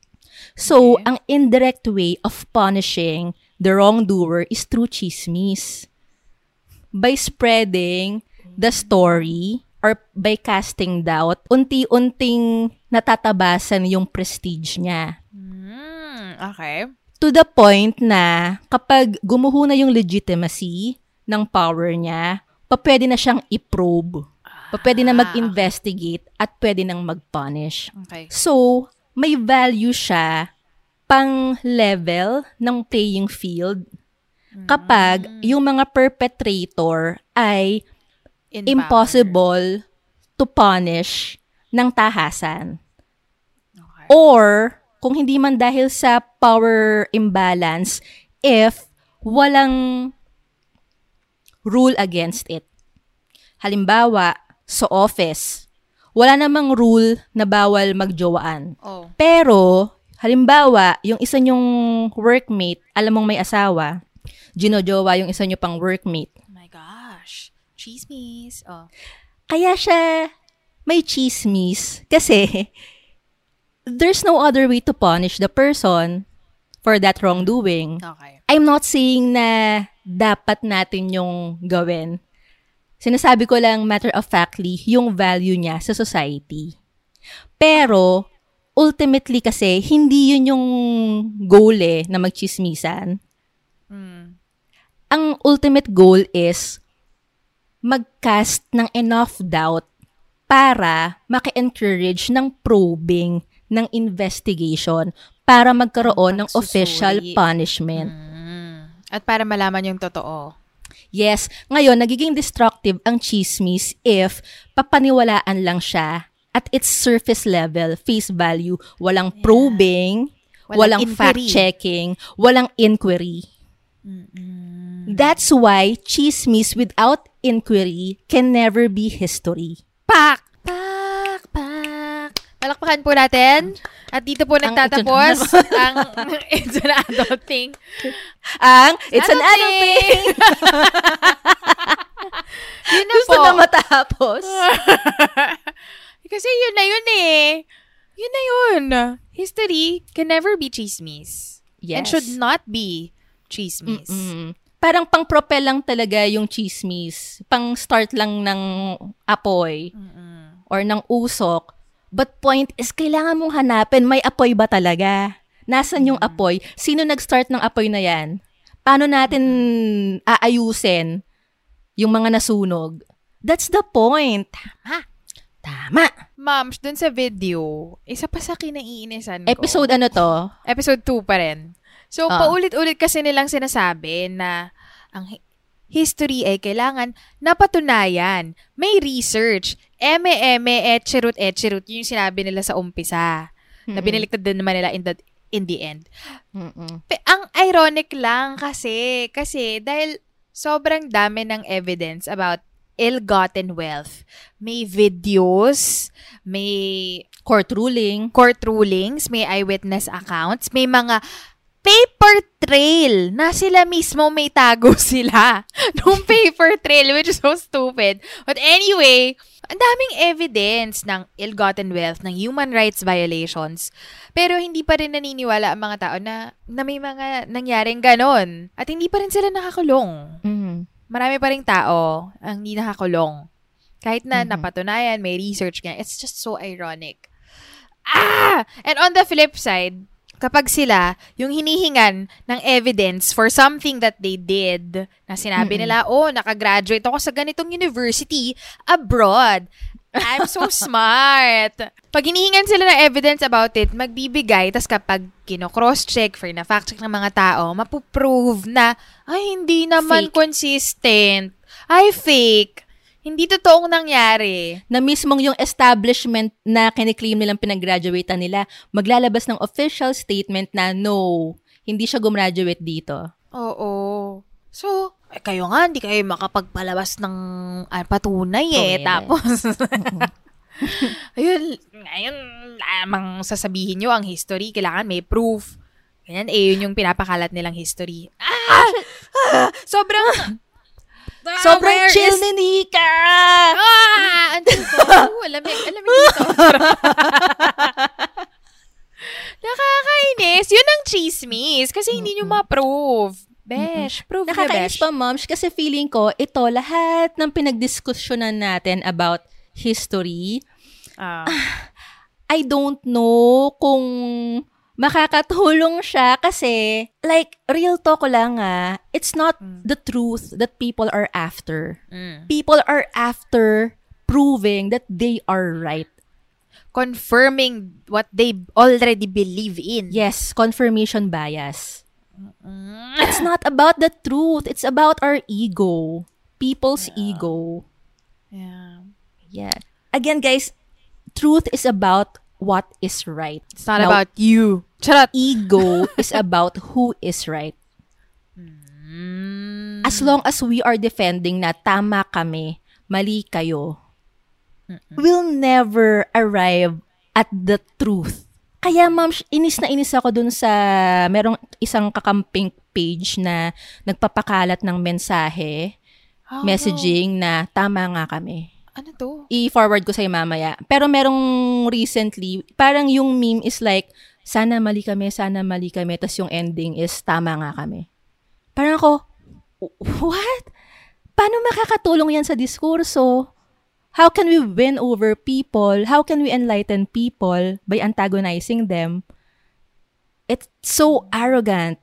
So, ang indirect way of punishing the wrongdoer is through chismis. By spreading the story or by casting doubt, unti-unting natatabasan yung prestige niya. Mm, okay. To the point na kapag gumuho na yung legitimacy ng power niya, pa pwede na siyang i-probe. Pa pwede na mag-investigate at pwede nang mag-punish. Okay. So, may value siya pang level ng playing field kapag yung mga perpetrator ay In impossible to punish ng tahasan. Okay. Or, kung hindi man dahil sa power imbalance, if walang rule against it. Halimbawa, sa office, wala namang rule na bawal magjowaan. Oh. Pero, halimbawa, yung isa nyong workmate, alam mong may asawa, ginojowa yung isa nyo pang workmate. oh my gosh. Chismis. Oh. Kaya siya may chismis kasi there's no other way to punish the person for that wrongdoing. Okay. I'm not saying na dapat natin yung gawin. Sinasabi ko lang matter of factly yung value niya sa society. Pero ultimately kasi, hindi yun yung goal eh, na magchismisan. Mm. Ang ultimate goal is mag-cast ng enough doubt para maki-encourage ng probing, ng investigation, para magkaroon ng official punishment. Mm. At para malaman yung totoo. Yes, ngayon, nagiging destructive ang chismis if papaniwalaan lang siya at its surface level, face value, walang probing, Walang walang, fact-checking, walang inquiry. That's why chismis without inquiry can never be history. Pak! Pak! Pak! Palakpakan po natin. At dito po nagtatapos ang It's an Adult Thing. Ang, it's an Adult thing. Yun na Gusto po. na matapos. Kasi yun na yun eh. Yun na yun. History can never be chismis. And Yes. should not be chismis. Mm. Parang pang-propel lang talaga yung chismis. Pang-start lang ng apoy or ng usok. But point is, kailangan mong hanapin, may apoy ba talaga? Nasaan yung apoy? Sino nag-start ng apoy na yan? Paano natin aayusin yung mga nasunog? That's the point. Tama. Tama. Moms, dun sa video, isa pa sa kinaiinisan ko. Episode ano to? Episode 2 pa rin. So, Ah. paulit-ulit kasi nilang sinasabi na ang hi- history ay kailangan napatunayan. May research. Eme, eme, etcherut, etcherut. Yung sinabi nila sa umpisa. Na binaliktad din naman nila in the, in the end. Mm-mm. Pe- ang ironic lang kasi, kasi dahil sobrang dami ng evidence about ill-gotten wealth. May videos, may Court ruling. court rulings, may eyewitness accounts, may mga paper trail na sila mismo may tago sila nung paper trail, which is so stupid. But anyway, ang daming evidence ng ill-gotten wealth, ng human rights violations. Pero hindi pa rin naniniwala ang mga tao na, na may mga nangyaring ganon. At hindi pa rin sila nakakulong. Mm. Marami pa rin tao ang hindi nakakulong. Kahit na Mhm. napatunayan, may research nga. It's just so ironic. Ah! And on the flip side, kapag sila, yung hinihingan ng evidence for something that they did, na sinabi nila, oh, nakagraduate ako sa ganitong university abroad. I'm so smart. Pag hinihingan sila ng evidence about it, magbibigay, tas kapag kino-cross-check for na fact-check ng mga tao, mapuprove na, ay, hindi naman Fake. consistent. Ay, fake. Hindi totoong nangyari. na mismong yung establishment na kiniklaim nilang pinag-graduatean nila, maglalabas ng official statement na no, hindi siya gumraduate dito. Oo. So, eh, kayo nga, hindi kayo makapagpalabas ng ah, patunay eh. Correct. Tapos, ayun, ngayon, lamang sasabihin nyo ang history, kailangan may proof. Ganyan, eh, yun yung pinapakalat nilang history. Ah! Ah! Sobrang, Sobrang where chill is- ni Nika! Ah! Andun ko. Oh, alamig, alamig dito. Nakakainis. Yun ang chismis. Kasi hindi nyo ma-prove. Besh, prove Nakakainis besh. pa, moms, kasi feeling ko, ito, lahat ng pinagdiskusyonan natin about history, Ah. I don't know kung makakatulong siya kasi, like, real talk ko lang ah, it's not the truth that people are after. Mm. People are after proving that they are right. confirming what they already believe in. Yes, confirmation bias. It's not about the truth. It's about our ego. People's ego. Yeah. Yeah. Again, guys, truth is about what is right. It's not Now, about you. Charot. ego is about who is right. As long as we are defending na tama kami, mali kayo, we'll never arrive at the truth. Kaya ma'am, inis na inis ako dun sa merong isang kakamping page na nagpapakalat ng mensahe, Oh, messaging na tama nga kami. Ano to? i-forward ko sa'yo mamaya. Pero merong recently, parang yung meme is like, sana mali kami, sana mali kami, tas yung ending is, tama nga kami. Parang ako, what? Paano makakatulong yan sa diskurso? how can we win over people? How can we enlighten people by antagonizing them? It's so arrogant.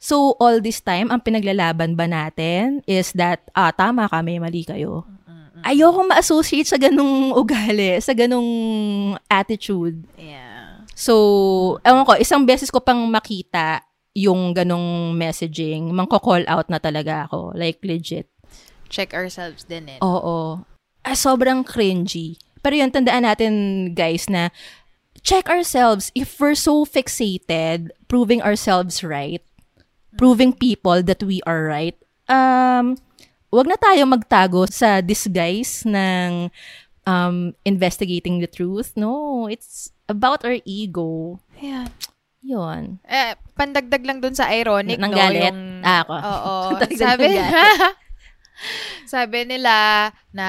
So, all this time, ang pinaglalaban ba natin is that, ah, tama kami, mali kayo. Ayoko ma-associate sa ganung ugali, sa ganung attitude. Yeah. So, ewan ko, isang beses ko pang makita yung ganong messaging, mangko-call out na talaga ako. Like, legit. Check ourselves din eh. Oo. Ah, sobrang cringy. Pero yun, tandaan natin, guys, na check ourselves if we're so fixated proving ourselves right, proving people that we are right, um, wag na tayo magtago sa disguise ng um, investigating the truth. No, it's about our ego. Yeah. Yun. Eh, pandagdag lang dun sa ironic, Nang no? galit? Yung, Ah, ako. Oo. Sabi, sabi nila na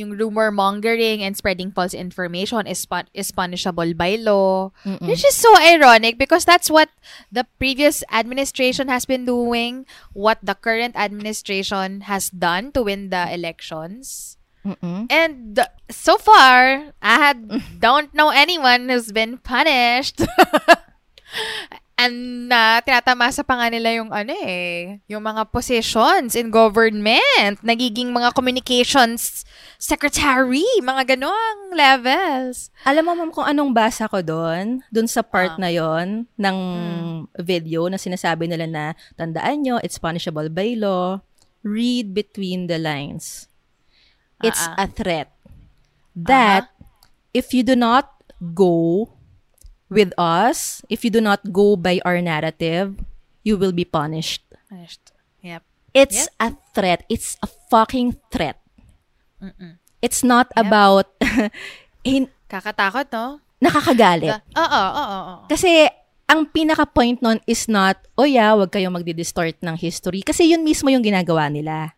yung rumor mongering and spreading false information is pun- is punishable by law. Which is so ironic because that's what the previous administration has been doing, what the current administration has done to win the elections. Mm-mm. And so far, I had, don't know anyone who's been punished. And na tinatamasa pa nga nila yung ano eh, yung mga positions in government, nagiging mga communications secretary, mga ganong levels. Alam mo, ma'am, kung anong basa ko doon, doon sa part Ah. na yon ng Hmm. video na sinasabi nila na, tandaan nyo, it's punishable by law. Read between the lines. It's Ah, a threat that if you do not go with us, if you do not go by our narrative, you will be punished. Punished. Yep. It's a threat. It's a fucking threat. It's not about hin- Kakatakot, no? nakakagalit. Oo, oo, oo. Kasi ang pinaka-point nun is not, oh yeah, wag kayong magdi-distort ng history. Kasi yun mismo yung ginagawa nila.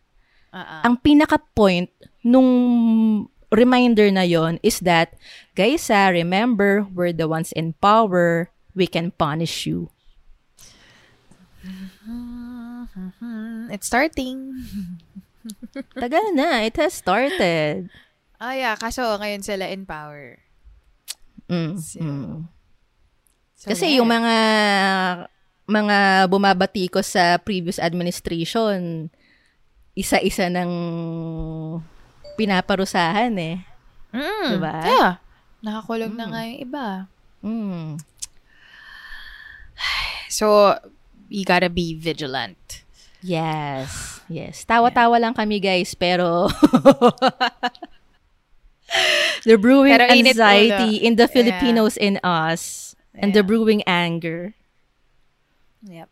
Oo. Ang pinaka-point nung reminder na yon is that, guys, ah, remember, we're the ones in power. We can punish you. It's starting. Tagal na. It has started. Ah, yeah. Kaso ngayon sila in power. Mm, So, mm. so Kasi there. yung mga mga bumabati ko sa previous administration, isa-isa ng pinaparusahan eh. Mm, Diba? Yeah. Nakakulong na nga yung iba. Mm. So, you gotta be vigilant. Yes. Yes. Tawa-tawa lang kami guys, pero the brewing Pero anxiety in the Yeah. Filipinos in us and the Yeah. brewing anger. Yep.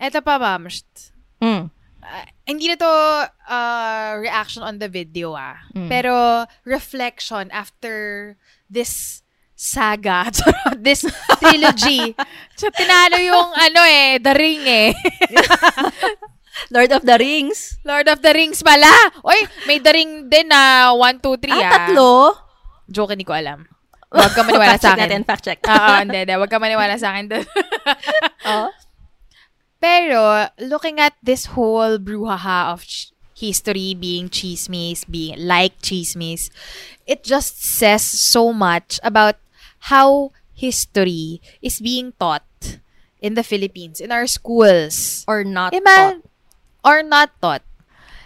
Eto pa, ma'am. Sht. Mm. Ah, hindi na to uh, reaction on the video, ah. Mm. Pero reflection after this saga, this trilogy. so, tinalo yung ano eh, The Ring eh. Lord of the Rings. Lord of the Rings pala. Oy, may The Ring din na 1, 2, 3 ah. Ah, tatlo? Joke, hindi ko alam. Huwag ka maniwala fact sa check akin. natin, fact check. Oo, hindi, hindi. Huwag ka maniwala sa akin oh. Pero, looking at this whole brouhaha of ch- history being chismis, being like chismis, it just says so much about how history is being taught in the Philippines, in our schools. Or not Ima- taught. or not taught.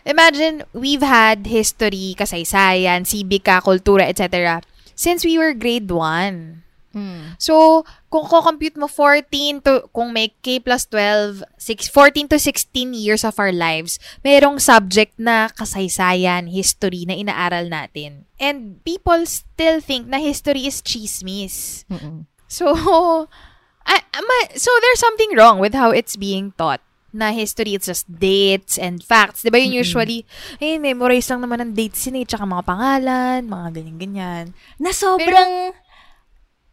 Imagine, we've had history, kasaysayan, sibika, kultura, etc. since we were grade 1. Mm. So, kung ko-compute mo 14 to, kung may K plus 12, six, 14 to 16 years of our lives, merong subject na kasaysayan, history na inaaral natin. And people still think na history is chismis. Mm-mm. So, I, ma- so there's something wrong with how it's being taught na history, it's just dates and facts. Di ba yun usually, eh, memorize lang naman ng dates yun eh, tsaka mga pangalan, mga ganyan-ganyan. Na sobrang,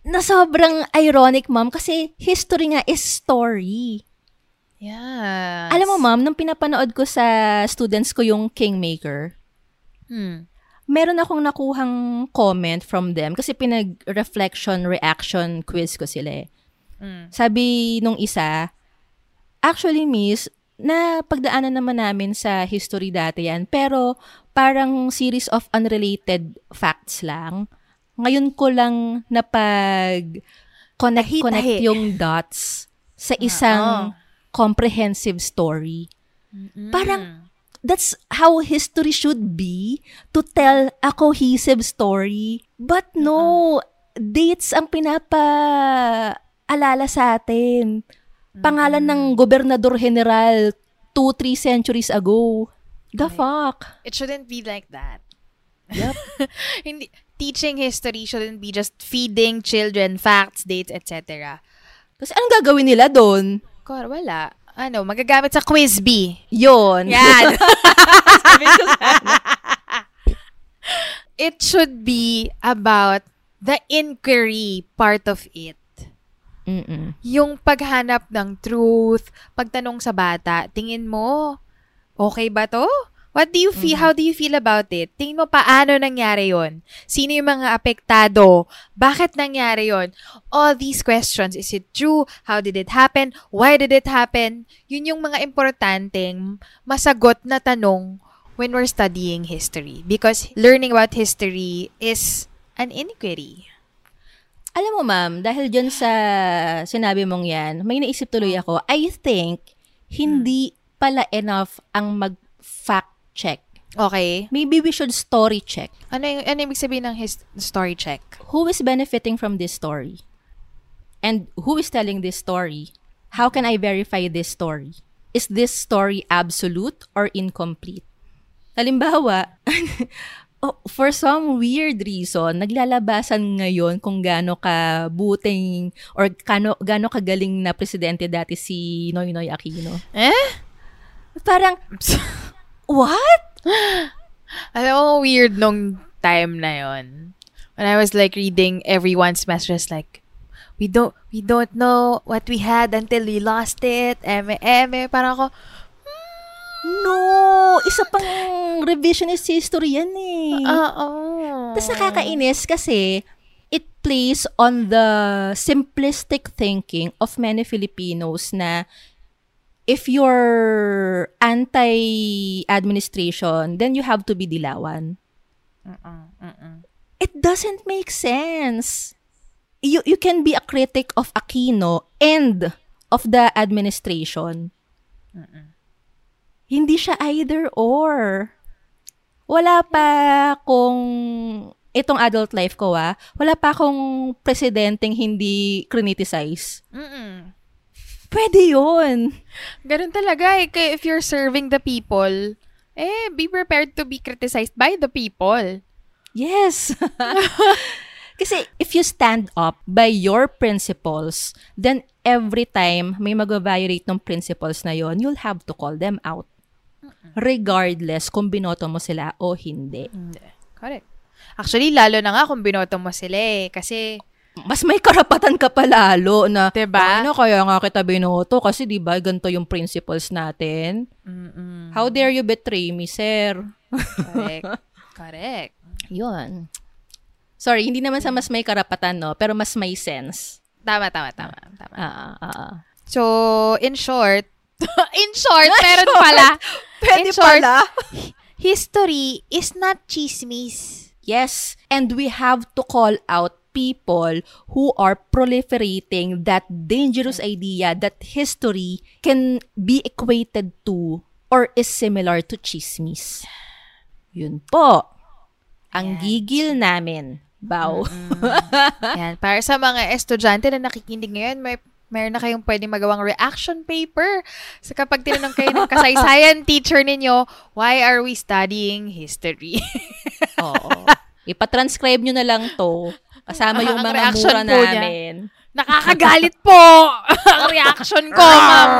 na sobrang ironic, ma'am, kasi history nga is story. Yeah. Alam mo, ma'am, nung pinapanood ko sa students ko yung Kingmaker, Hmm. meron akong nakuhang comment from them kasi pinag-reflection, reaction quiz ko sila eh. Mm. Sabi nung isa, actually, miss, na pagdaanan naman namin sa history dati yan. Pero parang series of unrelated facts lang. Ngayon ko lang napag connect Tahi-tahi. connect yung dots sa isang comprehensive story. Parang that's how history should be to tell a cohesive story. But no, dates ang pinapa-alala sa atin. Pangalan ng gobernador general 2-3 centuries ago. The fuck? It shouldn't be like that. Yep. Hindi, teaching history shouldn't be just feeding children facts, dates, etc. Kasi anong gagawin nila doon? Kor, wala. Ano, magagamit sa quiz B. Yun. Yan. it should be about the inquiry part of it. Mm-mm. Yung paghanap ng truth, pagtanong sa bata, tingin mo, okay ba to? What do you feel? How do you feel about it? Tingin mo paano nangyari yon? Sino yung mga apektado? Bakit nangyari yon? All these questions. Is it true? How did it happen? Why did it happen? Yun yung mga importanteng masagot na tanong when we're studying history. Because learning about history is an inquiry. Alam mo, ma'am, dahil dyan sa sinabi mong yan, may naisip tuloy ako, I think, hindi pala enough ang mag-fact check. Okay. Maybe we should story check. Ano yung, ano yung ibig sabihin ng his, story check? Who is benefiting from this story? And who is telling this story? How can I verify this story? Is this story absolute or incomplete? Halimbawa, oh, for some weird reason, naglalabasan ngayon kung gaano ka buting or kano, gaano kagaling na presidente dati si Noynoy Aquino. Eh? Parang, what? Alam mo, weird nung time na yon. When I was like reading everyone's messages like, we don't, we don't know what we had until we lost it. Eme, eme. Parang ako, No! Isa pang revisionist history yan eh. oo. Tapos nakakainis kasi it plays on the simplistic thinking of many Filipinos na if you're anti-administration, then you have to be dilawan. It doesn't make sense. You you can be a critic of Aquino and of the administration. Hindi siya either or. Wala pa kung itong adult life ko ah, wala pa akong presidenteng hindi criticize. Mm-mm. Pwede yun. Ganun talaga eh. Kaya if you're serving the people, eh, be prepared to be criticized by the people. Yes. Kasi if you stand up by your principles, then every time may mag-violate ng principles na yon, you'll have to call them out. Regardless kung binoto mo sila o hindi. Correct. Actually, lalo na nga kung binoto mo sila eh. Kasi, Mas may karapatan ka pa lalo na, Diba? ano, kaya nga kita binoto kasi di ba ganito yung principles natin. How dare you betray me, sir? correct. correct. Yun. Sorry, hindi naman sa mas may karapatan, no? Pero mas may sense. Tama, tama, tama. tama. Ah, ah, ah. So, in short, in short, meron pala. in short, history is not chismis. Yes, and we have to call out people who are proliferating that dangerous idea that history can be equated to or is similar to chismis. Yun po. Ang gigil namin. Bow. Yan, para sa mga estudyante na nakikinig ngayon, may meron na kayong pwedeng magawang reaction paper. So kapag tinanong kayo ng kasaysayan teacher ninyo, why are we studying history? Oo. Ipatranscribe nyo na lang to. Kasama yung mga reaction mura po niya. namin. Nakakagalit po ang reaction ko, ma'am.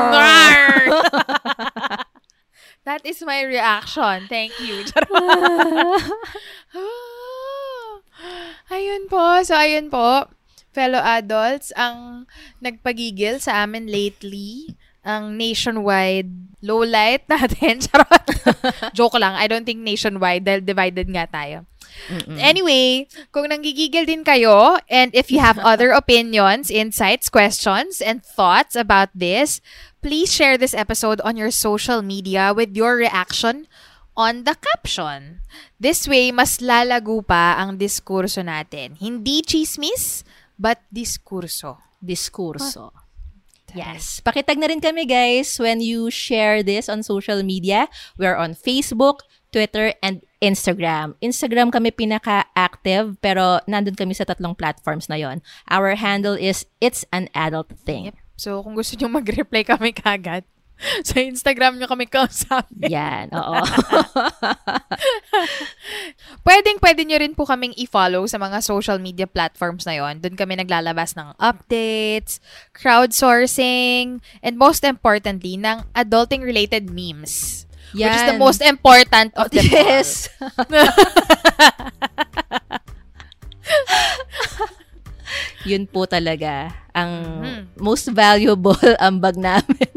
That is my reaction. Thank you. ayun po. So, ayun po. Fellow adults, ang nagpagigil sa amin lately, ang nationwide low light natin. Charot. Joke lang. I don't think nationwide dahil divided nga tayo. Anyway, kung nanggigigil din kayo and if you have other opinions, insights, questions, and thoughts about this, please share this episode on your social media with your reaction on the caption. This way, mas lalago pa ang diskurso natin. Hindi chismis, but diskurso. Diskurso. Yes. Pakitag na rin kami guys when you share this on social media. We're on Facebook, Twitter, and Instagram. Instagram kami pinaka-active pero nandun kami sa tatlong platforms na yon. Our handle is It's an Adult Thing. Yep. So, kung gusto nyo mag-reply kami kagad, sa Instagram nyo kami kausapin. Yan, oo. Pwedeng pwede nyo rin po kaming i-follow sa mga social media platforms na yon. Doon kami naglalabas ng updates, crowdsourcing, and most importantly, ng adulting-related memes. Which is the Yan. most important of them yes. Yun po talaga ang Mhm. most valuable ambag namin.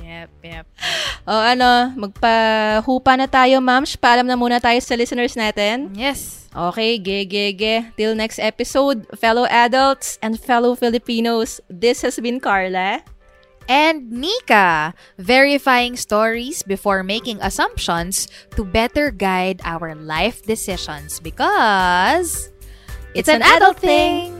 Yep, yep. o ano, magpahupa na tayo, ma'ams. Paalam na muna tayo sa listeners natin. Yes. Okay, ge, ge, ge. Till next episode, fellow adults and fellow Filipinos, this has been Carla. And Nika, verifying stories before making assumptions to better guide our life decisions because it's, an, adult thing.